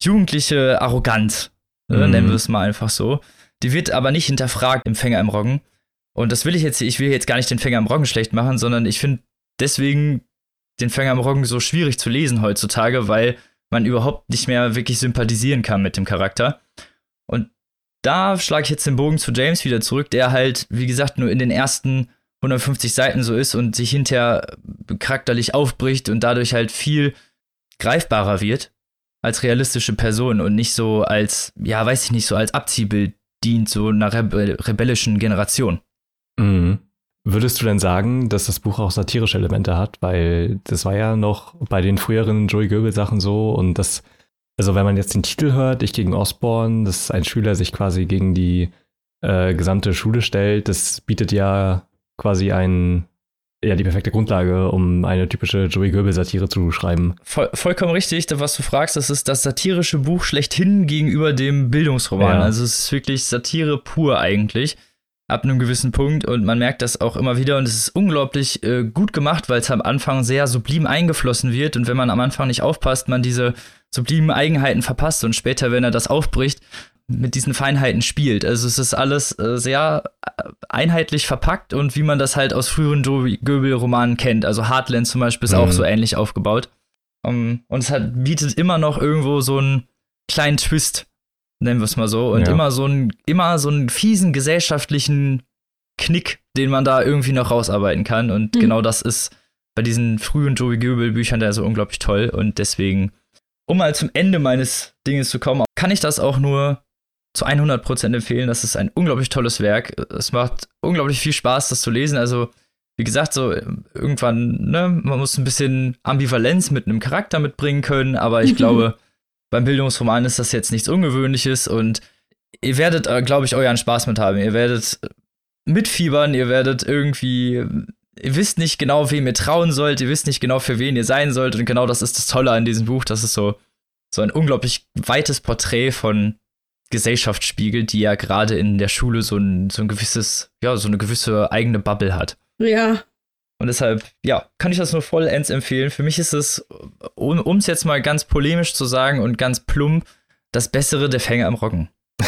jugendliche Arroganz, ne, mhm. nennen wir es mal einfach so. Die wird aber nicht hinterfragt im Fänger im Roggen. Und das will ich jetzt, ich will jetzt gar nicht den Fänger im Roggen schlecht machen, sondern ich finde deswegen den Fänger im Roggen so schwierig zu lesen heutzutage, weil man überhaupt nicht mehr wirklich sympathisieren kann mit dem Charakter. Und da schlage ich jetzt den Bogen zu James wieder zurück, der halt, wie gesagt, nur in den ersten 150 Seiten so ist und sich hinterher charakterlich aufbricht und dadurch halt viel greifbarer wird als realistische Person und nicht so als, ja, weiß ich nicht, so als Abziehbild dient, so einer Rebe rebellischen Generation. Mhm. Würdest du denn sagen, dass das Buch auch satirische Elemente hat? Weil das war ja noch bei den früheren Joey Goebel Sachen so und das also wenn man jetzt den Titel hört, ich gegen Osborne, dass ein Schüler sich quasi gegen die äh, gesamte Schule stellt, das bietet ja quasi ein, ja, die perfekte Grundlage, um eine typische Joey Goebel-Satire zu schreiben. Voll, vollkommen richtig, was du fragst, das ist das satirische Buch schlechthin gegenüber dem Bildungsroman. Ja. Also es ist wirklich Satire pur eigentlich ab einem gewissen Punkt und man merkt das auch immer wieder und es ist unglaublich äh, gut gemacht, weil es am Anfang sehr sublim eingeflossen wird und wenn man am Anfang nicht aufpasst, man diese sublimen Eigenheiten verpasst und später, wenn er das aufbricht, mit diesen Feinheiten spielt. Also es ist alles äh, sehr äh, einheitlich verpackt und wie man das halt aus früheren Goebel-Romanen kennt. Also Heartland zum Beispiel ist mhm. auch so ähnlich aufgebaut. Um, und es hat, bietet immer noch irgendwo so einen kleinen Twist, nennen wir es mal so. Und ja. immer so einen, immer so einen fiesen gesellschaftlichen Knick, den man da irgendwie noch rausarbeiten kann. Und mhm. genau das ist bei diesen frühen Joey Goebel-Büchern da so unglaublich toll. Und deswegen um mal zum Ende meines Dinges zu kommen, kann ich das auch nur zu 100% empfehlen. Das ist ein unglaublich tolles Werk. Es macht unglaublich viel Spaß, das zu lesen. Also, wie gesagt, so irgendwann, ne, man muss ein bisschen Ambivalenz mit einem Charakter mitbringen können, aber ich glaube, beim Bildungsroman ist das jetzt nichts Ungewöhnliches und ihr werdet, äh, glaube ich, euren Spaß mit haben. Ihr werdet mitfiebern, ihr werdet irgendwie ihr wisst nicht genau, wem ihr trauen sollt, ihr wisst nicht genau, für wen ihr sein sollt. Und genau das ist das Tolle an diesem Buch, dass es so, so ein unglaublich weites Porträt von Gesellschaft spiegelt, die ja gerade in der Schule so ein, so ein gewisses, ja, so eine gewisse eigene Bubble hat. Ja. Und deshalb, ja, kann ich das nur vollends empfehlen. Für mich ist es, um es jetzt mal ganz polemisch zu sagen und ganz plump, das bessere der Fänger am Roggen.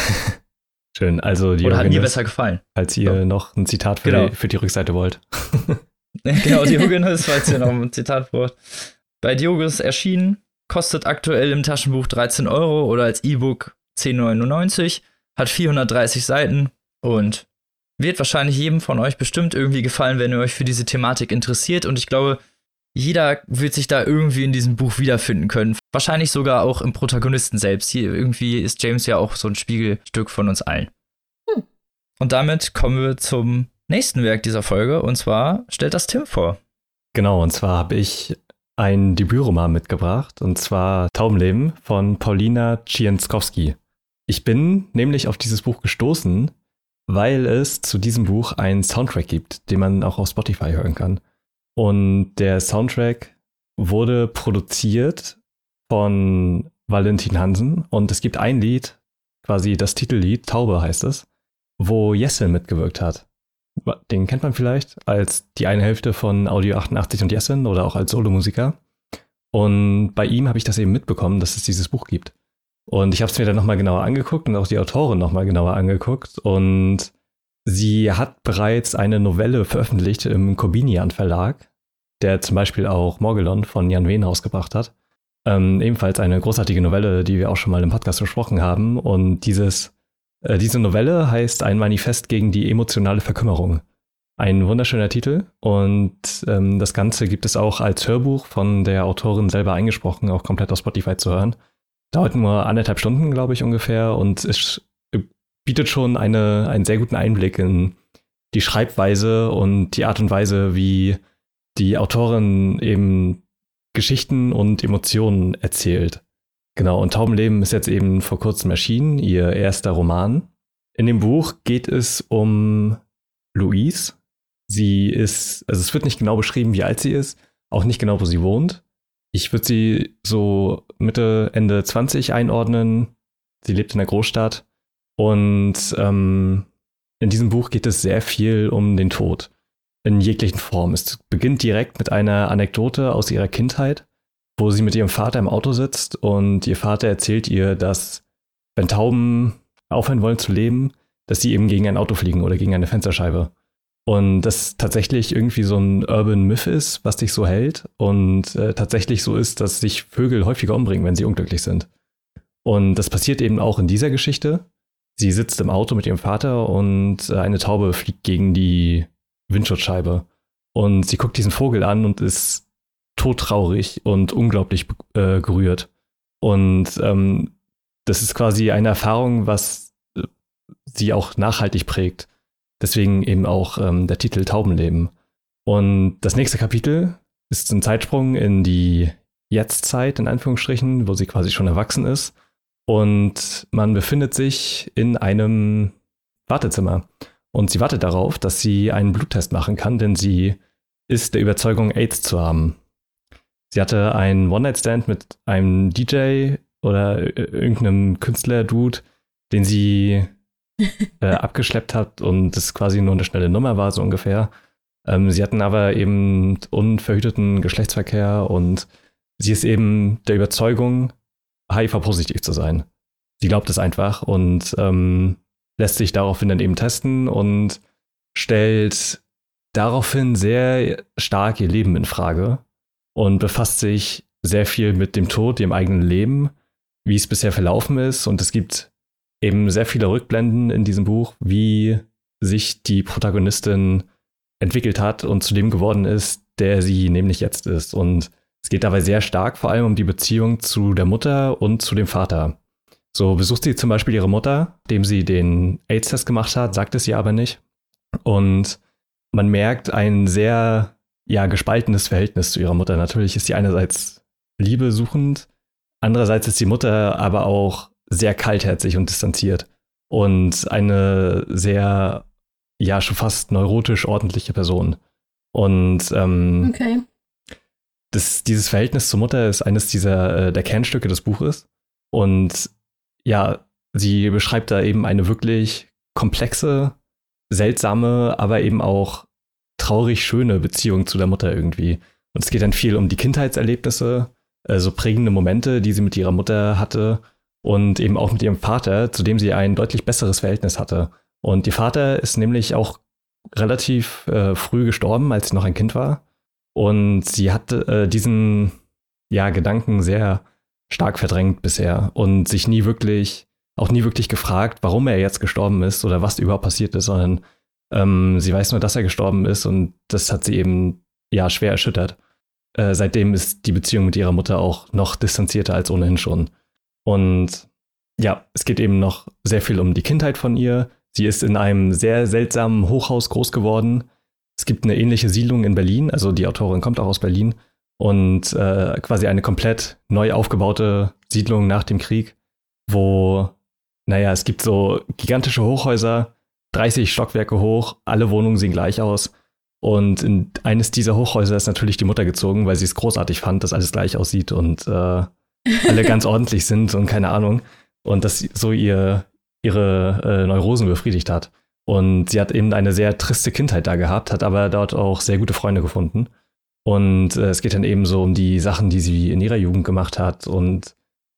Schön, also die Oder hat mir besser gefallen. Falls ihr so. noch ein Zitat für, genau. die, für die Rückseite wollt. genau, Diogenes, falls ihr noch ein Zitat braucht. Bei Diogenes erschienen, kostet aktuell im Taschenbuch 13 Euro oder als E-Book 10,99, hat 430 Seiten und wird wahrscheinlich jedem von euch bestimmt irgendwie gefallen, wenn ihr euch für diese Thematik interessiert. Und ich glaube, jeder wird sich da irgendwie in diesem Buch wiederfinden können. Wahrscheinlich sogar auch im Protagonisten selbst. Hier irgendwie ist James ja auch so ein Spiegelstück von uns allen. Hm. Und damit kommen wir zum nächsten Werk dieser Folge. Und zwar stellt das Tim vor. Genau, und zwar habe ich ein Debütroman mitgebracht. Und zwar Taubenleben von Paulina Cienskowski. Ich bin nämlich auf dieses Buch gestoßen, weil es zu diesem Buch einen Soundtrack gibt, den man auch auf Spotify hören kann. Und der Soundtrack wurde produziert von Valentin Hansen und es gibt ein Lied, quasi das Titellied, Taube heißt es, wo Jessel mitgewirkt hat. Den kennt man vielleicht als die eine Hälfte von Audio 88 und Jessen oder auch als Solomusiker. Und bei ihm habe ich das eben mitbekommen, dass es dieses Buch gibt. Und ich habe es mir dann nochmal genauer angeguckt und auch die Autorin nochmal genauer angeguckt. Und sie hat bereits eine Novelle veröffentlicht im Corbinian Verlag, der zum Beispiel auch Morgelon von Jan Wehn rausgebracht hat. Ähm, ebenfalls eine großartige Novelle, die wir auch schon mal im Podcast besprochen haben. Und dieses, äh, diese Novelle heißt Ein Manifest gegen die emotionale Verkümmerung. Ein wunderschöner Titel und ähm, das Ganze gibt es auch als Hörbuch von der Autorin selber eingesprochen, auch komplett auf Spotify zu hören. Dauert nur anderthalb Stunden, glaube ich, ungefähr und es bietet schon eine, einen sehr guten Einblick in die Schreibweise und die Art und Weise, wie die Autorin eben Geschichten und Emotionen erzählt. Genau, und Taubenleben ist jetzt eben vor kurzem erschienen, ihr erster Roman. In dem Buch geht es um Louise. Sie ist, also es wird nicht genau beschrieben, wie alt sie ist, auch nicht genau, wo sie wohnt. Ich würde sie so Mitte, Ende 20 einordnen. Sie lebt in der Großstadt. Und ähm, in diesem Buch geht es sehr viel um den Tod. In jeglichen Formen. Es beginnt direkt mit einer Anekdote aus ihrer Kindheit, wo sie mit ihrem Vater im Auto sitzt und ihr Vater erzählt ihr, dass wenn Tauben aufhören wollen zu leben, dass sie eben gegen ein Auto fliegen oder gegen eine Fensterscheibe. Und das tatsächlich irgendwie so ein Urban Myth ist, was dich so hält. Und äh, tatsächlich so ist, dass sich Vögel häufiger umbringen, wenn sie unglücklich sind. Und das passiert eben auch in dieser Geschichte. Sie sitzt im Auto mit ihrem Vater und äh, eine Taube fliegt gegen die Windschutzscheibe. Und sie guckt diesen Vogel an und ist todtraurig und unglaublich äh, gerührt. Und ähm, das ist quasi eine Erfahrung, was äh, sie auch nachhaltig prägt. Deswegen eben auch ähm, der Titel Taubenleben. Und das nächste Kapitel ist ein Zeitsprung in die Jetztzeit, in Anführungsstrichen, wo sie quasi schon erwachsen ist. Und man befindet sich in einem Wartezimmer. Und sie wartet darauf, dass sie einen Bluttest machen kann, denn sie ist der Überzeugung, AIDS zu haben. Sie hatte einen One-Night-Stand mit einem DJ oder irgendeinem Künstler-Dude, den sie äh, abgeschleppt hat und das quasi nur eine schnelle Nummer war, so ungefähr. Ähm, sie hatten aber eben unverhüteten Geschlechtsverkehr und sie ist eben der Überzeugung, HIV-positiv zu sein. Sie glaubt es einfach und ähm, lässt sich daraufhin dann eben testen und stellt daraufhin sehr stark ihr Leben in Frage und befasst sich sehr viel mit dem Tod, dem eigenen Leben, wie es bisher verlaufen ist. Und es gibt eben sehr viele Rückblenden in diesem Buch, wie sich die Protagonistin entwickelt hat und zu dem geworden ist, der sie nämlich jetzt ist. Und es geht dabei sehr stark vor allem um die Beziehung zu der Mutter und zu dem Vater. So besucht sie zum Beispiel ihre Mutter, dem sie den AIDS-Test gemacht hat, sagt es ihr aber nicht. Und man merkt ein sehr, ja, gespaltenes Verhältnis zu ihrer Mutter. Natürlich ist sie einerseits liebesuchend, andererseits ist die Mutter aber auch sehr kaltherzig und distanziert und eine sehr, ja, schon fast neurotisch ordentliche Person. Und ähm, okay. Das, dieses Verhältnis zur Mutter ist eines dieser äh, der Kernstücke des Buches. Und ja, sie beschreibt da eben eine wirklich komplexe, seltsame, aber eben auch traurig schöne Beziehung zu der Mutter irgendwie. Und es geht dann viel um die Kindheitserlebnisse, äh, so prägende Momente, die sie mit ihrer Mutter hatte und eben auch mit ihrem Vater, zu dem sie ein deutlich besseres Verhältnis hatte. Und ihr Vater ist nämlich auch relativ äh, früh gestorben, als sie noch ein Kind war. Und sie hat äh, diesen ja, Gedanken sehr stark verdrängt bisher und sich nie wirklich, auch nie wirklich gefragt, warum er jetzt gestorben ist oder was überhaupt passiert ist, sondern ähm, sie weiß nur, dass er gestorben ist und das hat sie eben ja schwer erschüttert. äh, seitdem ist die Beziehung mit ihrer Mutter auch noch distanzierter als ohnehin schon. Und ja, es geht eben noch sehr viel um die Kindheit von ihr. Sie ist in einem sehr seltsamen Hochhaus groß geworden. Es gibt eine ähnliche Siedlung in Berlin, also die Autorin kommt auch aus Berlin und äh, quasi eine komplett neu aufgebaute Siedlung nach dem Krieg, wo, naja, es gibt so gigantische Hochhäuser, 30 Stockwerke hoch, alle Wohnungen sehen gleich aus. Und in eines dieser Hochhäuser ist natürlich die Mutter gezogen, weil sie es großartig fand, dass alles gleich aussieht und äh, alle ganz ordentlich sind und keine Ahnung. Und dass so ihr, ihre äh, Neurosen befriedigt hat. Und sie hat eben eine sehr triste Kindheit da gehabt, hat aber dort auch sehr gute Freunde gefunden. Und äh, es geht dann eben so um die Sachen, die sie in ihrer Jugend gemacht hat und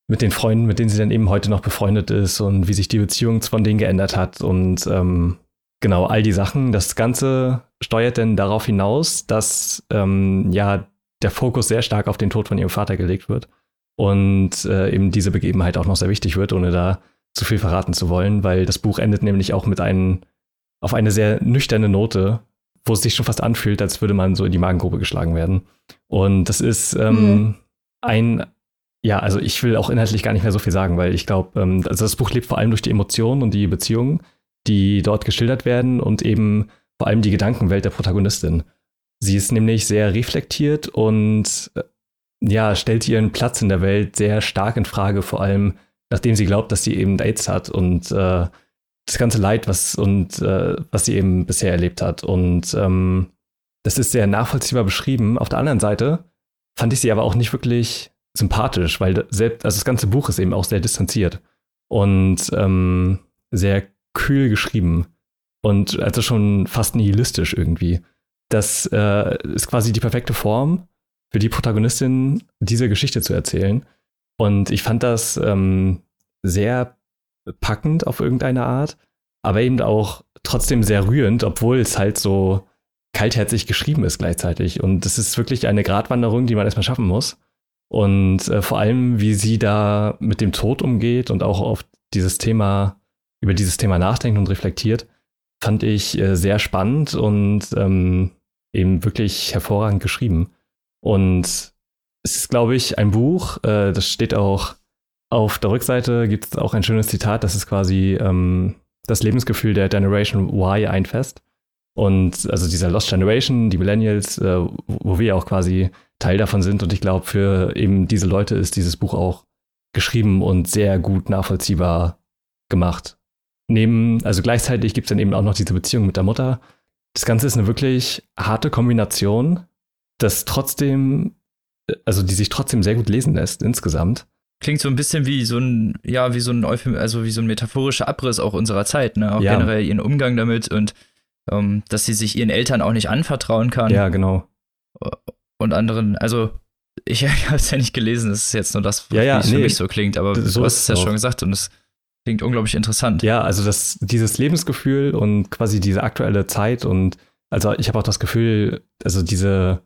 mit den Freunden, mit denen sie dann eben heute noch befreundet ist und wie sich die Beziehung von denen geändert hat und ähm, genau all die Sachen. Das Ganze steuert dann darauf hinaus, dass ähm, ja der Fokus sehr stark auf den Tod von ihrem Vater gelegt wird und äh, eben diese Begebenheit auch noch sehr wichtig wird, ohne da zu viel verraten zu wollen, weil das Buch endet nämlich auch mit einem auf eine sehr nüchterne Note, wo es sich schon fast anfühlt, als würde man so in die Magengrube geschlagen werden. Und das ist ähm, mhm. ein, ja, also ich will auch inhaltlich gar nicht mehr so viel sagen, weil ich glaube, ähm, also das Buch lebt vor allem durch die Emotionen und die Beziehungen, die dort geschildert werden und eben vor allem die Gedankenwelt der Protagonistin. Sie ist nämlich sehr reflektiert und äh, ja, stellt ihren Platz in der Welt sehr stark in Frage, vor allem nachdem sie glaubt, dass sie eben AIDS hat und äh, das ganze Leid, was und äh, was sie eben bisher erlebt hat. Und ähm, das ist sehr nachvollziehbar beschrieben. Auf der anderen Seite fand ich sie aber auch nicht wirklich sympathisch, weil selbst, also das ganze Buch ist eben auch sehr distanziert und ähm, sehr kühl geschrieben und also schon fast nihilistisch irgendwie. Das äh, ist quasi die perfekte Form für die Protagonistin, diese Geschichte zu erzählen. Und ich fand das ähm, sehr packend auf irgendeine Art, aber eben auch trotzdem sehr rührend, obwohl es halt so kaltherzig geschrieben ist gleichzeitig. Und das ist wirklich eine Gratwanderung, die man erstmal schaffen muss. Und äh, vor allem, wie sie da mit dem Tod umgeht und auch auf dieses Thema, über dieses Thema nachdenkt und reflektiert, fand ich äh, sehr spannend und ähm, eben wirklich hervorragend geschrieben. Und es ist, glaube ich, ein Buch, äh, das steht auch auf der Rückseite gibt es auch ein schönes Zitat, das ist quasi ähm, das Lebensgefühl der Generation Y einfasst. Und also dieser Lost Generation, die Millennials, äh, wo wir auch quasi Teil davon sind. Und ich glaube, für eben diese Leute ist dieses Buch auch geschrieben und sehr gut nachvollziehbar gemacht. Neben, also gleichzeitig gibt es dann eben auch noch diese Beziehung mit der Mutter. Das Ganze ist eine wirklich harte Kombination, das trotzdem, also die sich trotzdem sehr gut lesen lässt insgesamt. Klingt so ein bisschen wie so ein, ja, wie so ein also wie so ein metaphorischer Abriss auch unserer Zeit, ne? Auch ja. generell ihren Umgang damit und ähm, dass sie sich ihren Eltern auch nicht anvertrauen kann. Ja, genau. Und anderen, also ich habe es ja nicht gelesen, das ist jetzt nur das, was ja, ja, nee, für mich so klingt, aber so du hast es ja auch. schon gesagt und es klingt unglaublich interessant. Ja, also das, dieses Lebensgefühl und quasi diese aktuelle Zeit und also ich habe auch das Gefühl, also diese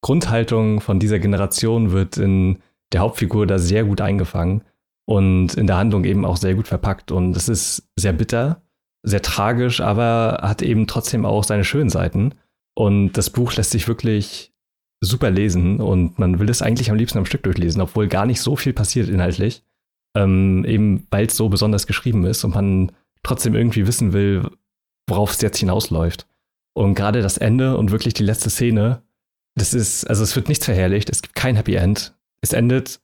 Grundhaltung von dieser Generation wird in der Hauptfigur da sehr gut eingefangen und in der Handlung eben auch sehr gut verpackt. Und es ist sehr bitter, sehr tragisch, aber hat eben trotzdem auch seine schönen Seiten. Und das Buch lässt sich wirklich super lesen und man will es eigentlich am liebsten am Stück durchlesen, obwohl gar nicht so viel passiert inhaltlich. Ähm, eben weil es so besonders geschrieben ist und man trotzdem irgendwie wissen will, worauf es jetzt hinausläuft. Und gerade das Ende und wirklich die letzte Szene, das ist, also es wird nichts verherrlicht, es gibt kein Happy End es endet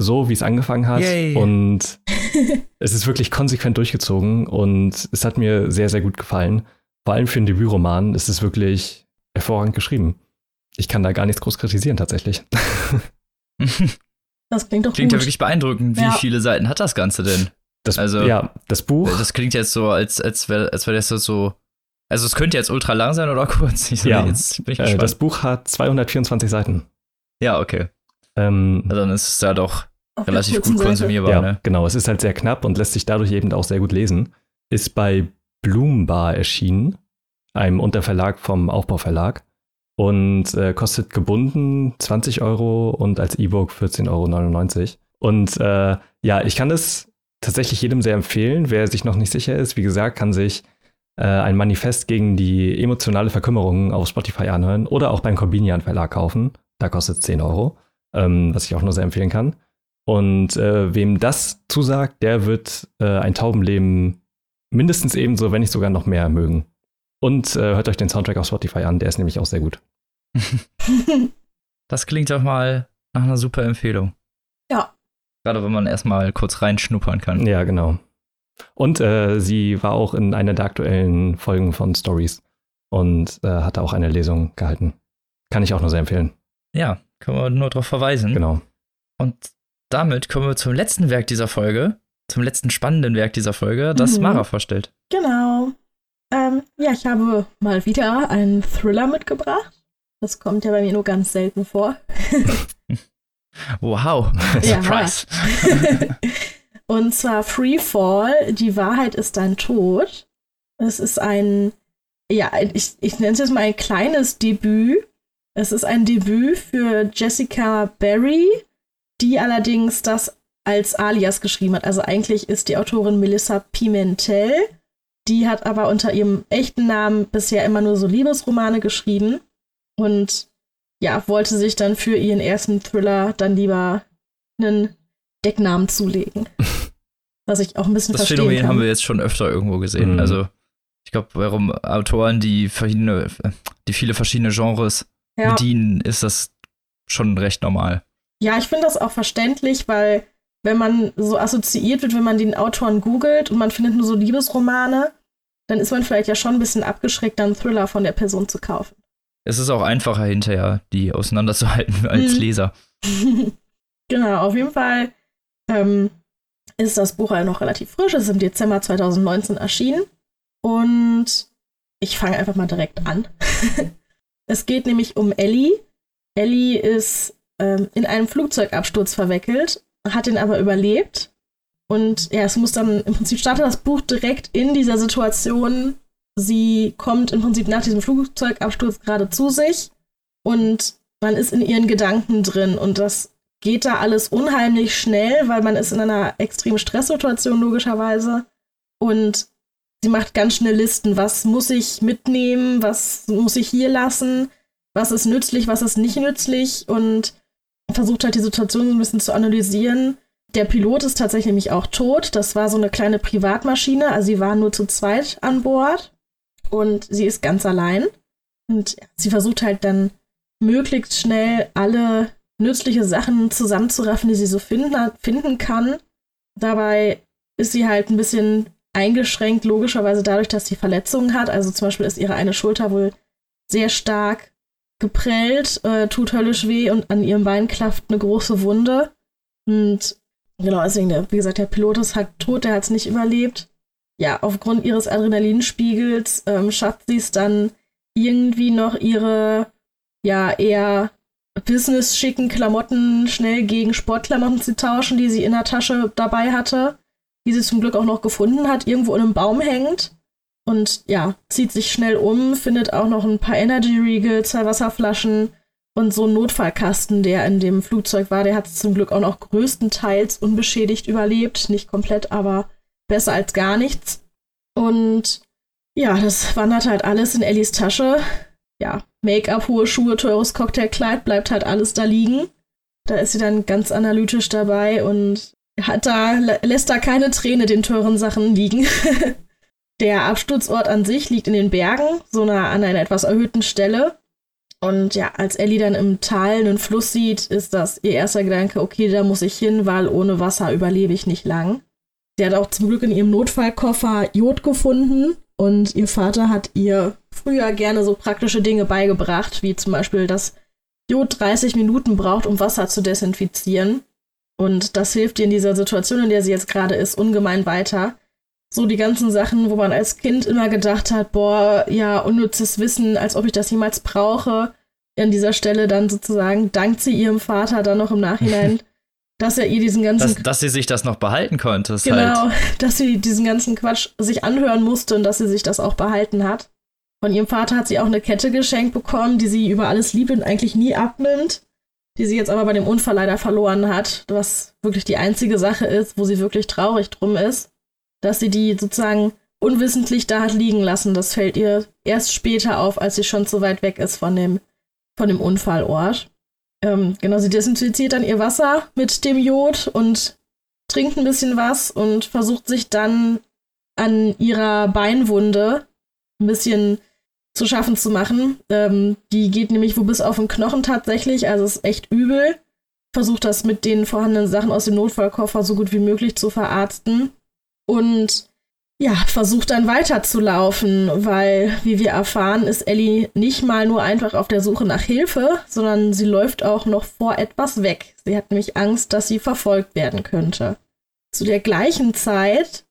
so, wie es angefangen hat. Yay. Und es ist wirklich konsequent durchgezogen und es hat mir sehr, sehr gut gefallen. Vor allem für einen Debütroman ist es wirklich hervorragend geschrieben. Ich kann da gar nichts groß kritisieren, tatsächlich. Das klingt doch Klingt gut. ja wirklich beeindruckend. Wie ja. viele Seiten hat das Ganze denn? Das, also, ja, das Buch. Das klingt jetzt so, als, als wäre als wär das so. Also, es könnte jetzt ultra lang sein oder kurz. Ich, ja, jetzt bin ich äh, das Buch hat 224 Seiten. Ja, okay. Ähm, dann ist es da doch Auf relativ gut konsumierbar. Ja, ne? genau. Es ist halt sehr knapp und lässt sich dadurch eben auch sehr gut lesen. Ist bei Bloombar erschienen, einem Unterverlag vom Aufbauverlag. Und äh, kostet gebunden 20 Euro und als E-Book 14,99 Euro. Und äh, ja, ich kann es tatsächlich jedem sehr empfehlen. Wer sich noch nicht sicher ist, wie gesagt, kann sich äh, ein Manifest gegen die emotionale Verkümmerung auf Spotify anhören oder auch beim Corbinian Verlag kaufen. Da kostet es 10 Euro, ähm, was ich auch nur sehr empfehlen kann. Und äh, wem das zusagt, der wird äh, ein Taubenleben mindestens ebenso, wenn nicht sogar noch mehr mögen. Und äh, hört euch den Soundtrack auf Spotify an, der ist nämlich auch sehr gut. das klingt doch mal nach einer super Empfehlung. Ja. Gerade wenn man erstmal kurz reinschnuppern kann. Ja, genau. Und äh, sie war auch in einer der aktuellen Folgen von Stories und äh, hatte auch eine Lesung gehalten. Kann ich auch nur sehr empfehlen. Ja, können wir nur darauf verweisen. Genau. Und damit kommen wir zum letzten Werk dieser Folge, zum letzten spannenden Werk dieser Folge, das mhm. Mara vorstellt. Genau. Ähm, ja, ich habe mal wieder einen Thriller mitgebracht. Das kommt ja bei mir nur ganz selten vor. wow, Surprise. Und zwar Free Fall, die Wahrheit ist dein Tod. Es ist ein, ja, ich, ich nenne es jetzt mal ein kleines Debüt. Es ist ein Debüt für Jessica Barry, die allerdings das als Alias geschrieben hat. Also eigentlich ist die Autorin Melissa Pimentel. Die hat aber unter ihrem echten Namen bisher immer nur so Liebesromane geschrieben und ja, wollte sich dann für ihren ersten Thriller dann lieber einen Decknamen zulegen. Was ich auch ein bisschen das verstehen Phänomen kann. haben wir jetzt schon öfter irgendwo gesehen. Mhm. Also ich glaube, warum Autoren, die verschiedene, die viele verschiedene Genres ja. bedienen, ist das schon recht normal. Ja, ich finde das auch verständlich, weil wenn man so assoziiert wird, wenn man den Autoren googelt und man findet nur so Liebesromane, dann ist man vielleicht ja schon ein bisschen abgeschreckt, dann einen Thriller von der Person zu kaufen. Es ist auch einfacher hinterher, die auseinanderzuhalten als hm. Leser. genau, auf jeden Fall ähm, ist das Buch halt noch relativ frisch. Es ist im Dezember 2019 erschienen. Und ich fange einfach mal direkt an. es geht nämlich um Ellie. Ellie ist ähm, in einem Flugzeugabsturz verwickelt, hat ihn aber überlebt. Und ja, es muss dann im Prinzip startet das Buch direkt in dieser Situation. Sie kommt im Prinzip nach diesem Flugzeugabsturz gerade zu sich und man ist in ihren Gedanken drin und das geht da alles unheimlich schnell, weil man ist in einer extremen Stresssituation logischerweise. Und sie macht ganz schnell Listen, was muss ich mitnehmen, was muss ich hier lassen, was ist nützlich, was ist nicht nützlich und versucht halt die Situation so ein bisschen zu analysieren. Der Pilot ist tatsächlich nämlich auch tot. Das war so eine kleine Privatmaschine, also sie waren nur zu zweit an Bord und sie ist ganz allein. Und sie versucht halt dann möglichst schnell alle nützliche Sachen zusammenzuraffen, die sie so finden, finden kann. Dabei ist sie halt ein bisschen eingeschränkt, logischerweise dadurch, dass sie Verletzungen hat. Also zum Beispiel ist ihre eine Schulter wohl sehr stark geprellt, äh, tut höllisch weh und an ihrem Bein klafft eine große Wunde. Und genau, deswegen, der, wie gesagt, der Pilot ist halt tot, der hat es nicht überlebt. Ja, aufgrund ihres Adrenalinspiegels ähm, schafft sie es dann irgendwie noch ihre ja eher business-schicken Klamotten schnell gegen Sportklamotten zu tauschen, die sie in der Tasche dabei hatte, die sie zum Glück auch noch gefunden hat, irgendwo in einem Baum hängt. Und ja, zieht sich schnell um, findet auch noch ein paar Energy Riegel, zwei Wasserflaschen und so einen Notfallkasten, der in dem Flugzeug war. Der hat es zum Glück auch noch größtenteils unbeschädigt überlebt. Nicht komplett, aber besser als gar nichts. Und ja, das wandert halt alles in Ellies Tasche ja, Make-up, hohe Schuhe, teures Cocktailkleid, bleibt halt alles da liegen. Da ist sie dann ganz analytisch dabei und hat da, lässt da keine Träne den teuren Sachen liegen. Der Absturzort an sich liegt in den Bergen, so nah an einer etwas erhöhten Stelle. Und ja, als Ellie dann im Tal einen Fluss sieht, ist das ihr erster Gedanke, okay, da muss ich hin, weil ohne Wasser überlebe ich nicht lang. Sie hat auch zum Glück in ihrem Notfallkoffer Jod gefunden und ihr Vater hat ihr früher gerne so praktische Dinge beigebracht, wie zum Beispiel, dass Jod 30 Minuten braucht, um Wasser zu desinfizieren. Und das hilft ihr in dieser Situation, in der sie jetzt gerade ist, ungemein weiter. So die ganzen Sachen, wo man als Kind immer gedacht hat, boah, ja, unnützes Wissen, als ob ich das jemals brauche. An dieser Stelle dann sozusagen dankt sie ihrem Vater dann noch im Nachhinein dass er ihr diesen ganzen. Dass, dass sie sich das noch behalten konnte. Genau, halt. dass sie diesen ganzen Quatsch sich anhören musste und dass sie sich das auch behalten hat. Von ihrem Vater hat sie auch eine Kette geschenkt bekommen, die sie über alles liebt und eigentlich nie abnimmt, die sie jetzt aber bei dem Unfall leider verloren hat, was wirklich die einzige Sache ist, wo sie wirklich traurig drum ist, dass sie die sozusagen unwissentlich da hat liegen lassen. Das fällt ihr erst später auf, als sie schon zu weit weg ist von dem, von dem Unfallort. Ähm, genau, sie desinfiziert dann ihr Wasser mit dem Jod und trinkt ein bisschen was und versucht sich dann an ihrer Beinwunde ein bisschen zu schaffen zu machen. Ähm, die geht nämlich wo bis auf den Knochen tatsächlich, also ist echt übel. Versucht das mit den vorhandenen Sachen aus dem Notfallkoffer so gut wie möglich zu verarzten. Und ja, versucht dann weiterzulaufen, weil, wie wir erfahren, ist Ellie nicht mal nur einfach auf der Suche nach Hilfe, sondern sie läuft auch noch vor etwas weg. Sie hat nämlich Angst, dass sie verfolgt werden könnte. Zu der gleichen Zeit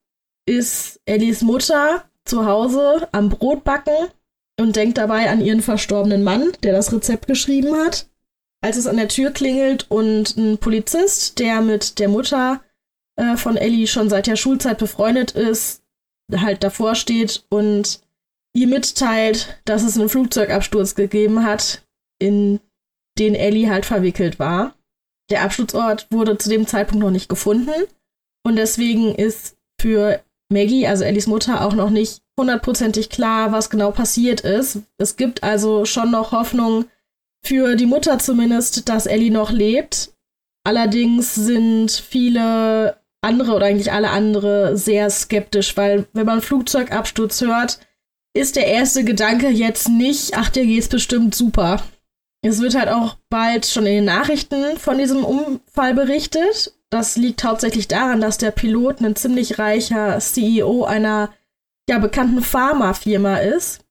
ist Ellies Mutter zu Hause am Brotbacken und denkt dabei an ihren verstorbenen Mann, der das Rezept geschrieben hat. Als es an der Tür klingelt und ein Polizist, der mit der Mutter äh, von Ellie schon seit der Schulzeit befreundet ist, halt davor steht und ihr mitteilt, dass es einen Flugzeugabsturz gegeben hat, in den Ellie halt verwickelt war. Der Absturzort wurde zu dem Zeitpunkt noch nicht gefunden und deswegen ist für Maggie, also Ellies Mutter, auch noch nicht hundertprozentig klar, was genau passiert ist. Es gibt also schon noch Hoffnung für die Mutter zumindest, dass Ellie noch lebt. Allerdings sind viele andere oder eigentlich alle andere sehr skeptisch, weil wenn man Flugzeugabsturz hört, ist der erste Gedanke jetzt nicht, ach, dir geht's bestimmt super. Es wird halt auch bald schon in den Nachrichten von diesem Unfall berichtet. Das liegt hauptsächlich daran, dass der Pilot ein ziemlich reicher CEO einer ja, bekannten Pharmafirma ist.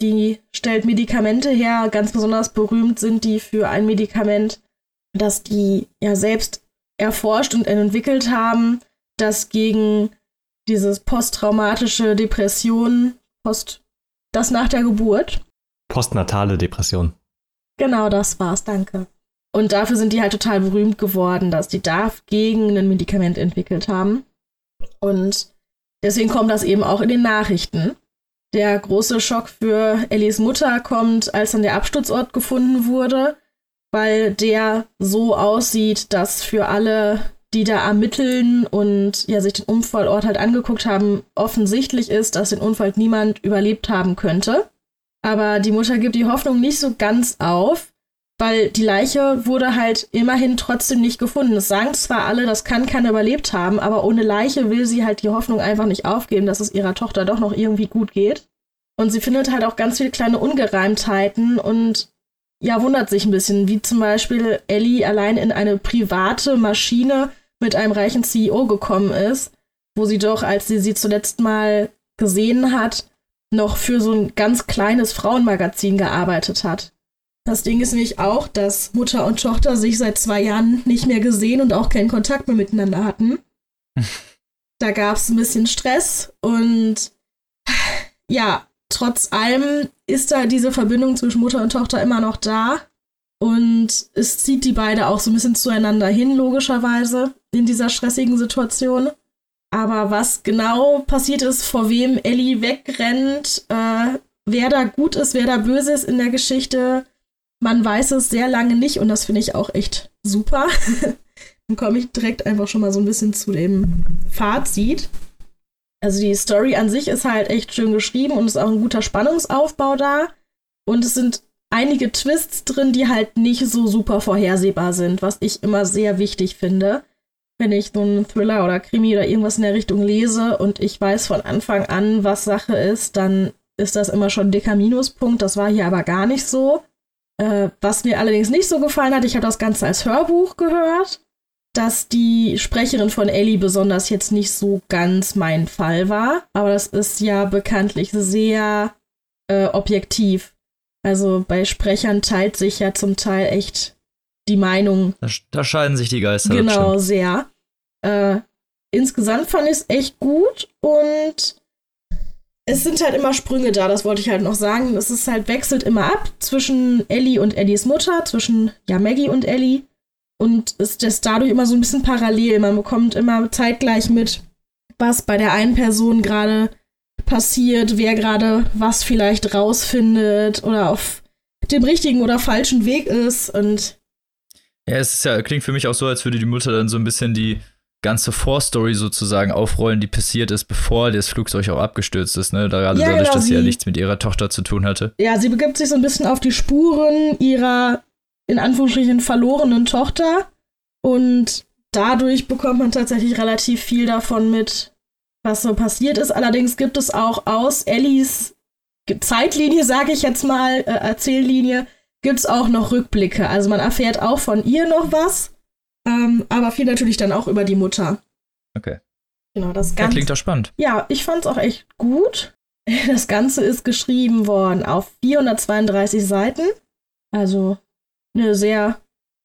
Die stellt Medikamente her. Ganz besonders berühmt sind die für ein Medikament, das die ja selbst erforscht und entwickelt haben, das gegen dieses posttraumatische Depression, Post, das nach der Geburt. Postnatale Depression. Genau, das war's, danke. Und dafür sind die halt total berühmt geworden, dass die dagegen ein Medikament entwickelt haben. Und Deswegen kommt das eben auch in den Nachrichten. Der große Schock für Ellies Mutter kommt, als dann der Absturzort gefunden wurde, weil der so aussieht, dass für alle, die da ermitteln und ja sich den Unfallort halt angeguckt haben, offensichtlich ist, dass den Unfall niemand überlebt haben könnte. Aber die Mutter gibt die Hoffnung nicht so ganz auf weil die Leiche wurde halt immerhin trotzdem nicht gefunden. Es sagen zwar alle, das kann keiner überlebt haben, aber ohne Leiche will sie halt die Hoffnung einfach nicht aufgeben, dass es ihrer Tochter doch noch irgendwie gut geht. Und sie findet halt auch ganz viele kleine Ungereimtheiten und ja, wundert sich ein bisschen, wie zum Beispiel Ellie allein in eine private Maschine mit einem reichen CEO gekommen ist, wo sie doch, als sie sie zuletzt mal gesehen hat, noch für so ein ganz kleines Frauenmagazin gearbeitet hat. Das Ding ist nämlich auch, dass Mutter und Tochter sich seit zwei Jahren nicht mehr gesehen und auch keinen Kontakt mehr miteinander hatten. da gab es ein bisschen Stress und ja, trotz allem ist da diese Verbindung zwischen Mutter und Tochter immer noch da. Und es zieht die beide auch so ein bisschen zueinander hin, logischerweise, in dieser stressigen Situation. Aber was genau passiert ist, vor wem Ellie wegrennt, äh, wer da gut ist, wer da böse ist in der Geschichte, man weiß es sehr lange nicht und das finde ich auch echt super. Dann komme ich direkt einfach schon mal so ein bisschen zu dem Fazit. Also die Story an sich ist halt echt schön geschrieben und ist auch ein guter Spannungsaufbau da. Und es sind einige Twists drin, die halt nicht so super vorhersehbar sind, was ich immer sehr wichtig finde. Wenn ich so einen Thriller oder Krimi oder irgendwas in der Richtung lese und ich weiß von Anfang an, was Sache ist, dann ist das immer schon ein dicker Minuspunkt. Das war hier aber gar nicht so. Äh, was mir allerdings nicht so gefallen hat, ich habe das Ganze als Hörbuch gehört, dass die Sprecherin von Ellie besonders jetzt nicht so ganz mein Fall war. Aber das ist ja bekanntlich sehr äh, objektiv. Also bei Sprechern teilt sich ja zum Teil echt die Meinung. Da, da scheiden sich die Geister. Genau, sehr. Äh, insgesamt fand ich es echt gut und es sind halt immer Sprünge da, das wollte ich halt noch sagen. Es ist halt wechselt immer ab zwischen Ellie und Ellies Mutter, zwischen ja Maggie und Ellie. Und ist das dadurch immer so ein bisschen parallel. Man bekommt immer zeitgleich mit, was bei der einen Person gerade passiert, wer gerade was vielleicht rausfindet oder auf dem richtigen oder falschen Weg ist. Und ja, es ist ja, klingt für mich auch so, als würde die Mutter dann so ein bisschen die ganze Vorstory sozusagen aufrollen, die passiert ist, bevor das Flugzeug auch abgestürzt ist, ne? Gerade ja, dadurch, genau, dass sie ja nichts mit ihrer Tochter zu tun hatte. Ja, sie begibt sich so ein bisschen auf die Spuren ihrer in Anführungsstrichen verlorenen Tochter und dadurch bekommt man tatsächlich relativ viel davon mit, was so passiert ist. Allerdings gibt es auch aus Ellies Zeitlinie, sage ich jetzt mal, äh, Erzähllinie, gibt es auch noch Rückblicke. Also man erfährt auch von ihr noch was, ähm, aber viel natürlich dann auch über die Mutter. Okay. Genau, das Ganze. Ja, klingt doch spannend. Ja, ich fand es auch echt gut. Das Ganze ist geschrieben worden auf 432 Seiten. Also eine sehr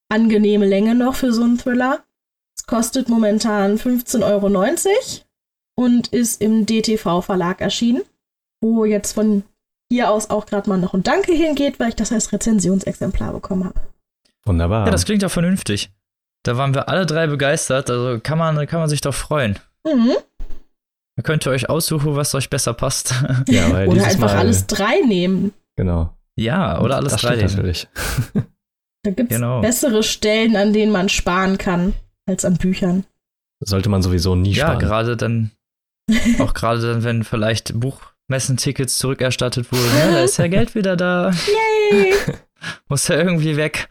angenehme Länge noch für so einen Thriller. Es kostet momentan 15,90 Euro und ist im DTV-Verlag erschienen, wo jetzt von hier aus auch gerade mal noch ein Danke hingeht, weil ich das als Rezensionsexemplar bekommen habe. Wunderbar. Ja, das klingt doch vernünftig. Da waren wir alle drei begeistert, also kann man, kann man sich doch freuen. Mhm. Da könnt ihr euch aussuchen, was euch besser passt. Ja, weil oder einfach Mal, alles drei nehmen. Genau. Ja, oder alles das drei nehmen. natürlich. Da gibt es genau. bessere Stellen, an denen man sparen kann, als an Büchern. Sollte man sowieso nie sparen. Ja, gerade dann, auch gerade dann, wenn vielleicht Buchmessentickets zurückerstattet wurden. Ja, da ist ja Geld wieder da. Yay! Muss ja irgendwie weg.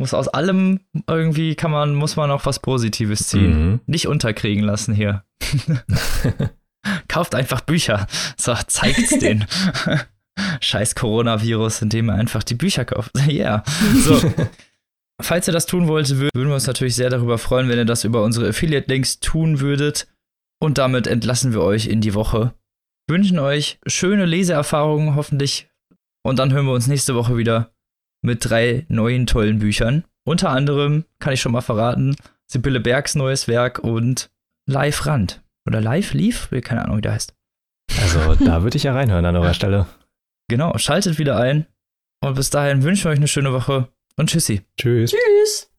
Muss aus allem irgendwie kann man, muss man auch was Positives ziehen. Mhm. Nicht unterkriegen lassen hier. Kauft einfach Bücher. So, zeigt's denen. Scheiß Coronavirus, indem ihr einfach die Bücher kauft. Ja. yeah. So. Falls ihr das tun wollt, würden wir uns natürlich sehr darüber freuen, wenn ihr das über unsere Affiliate-Links tun würdet. Und damit entlassen wir euch in die Woche. Wünschen euch schöne Leseerfahrungen hoffentlich. Und dann hören wir uns nächste Woche wieder mit drei neuen tollen Büchern. Unter anderem, kann ich schon mal verraten, Sibylle Bergs neues Werk und Live Rand. Oder Live Leaf? Keine Ahnung, wie der heißt. Also, da würde ich ja reinhören an eurer Stelle. Genau, schaltet wieder ein. Und bis dahin wünschen wir euch eine schöne Woche und tschüssi. Tschüss. Tschüss.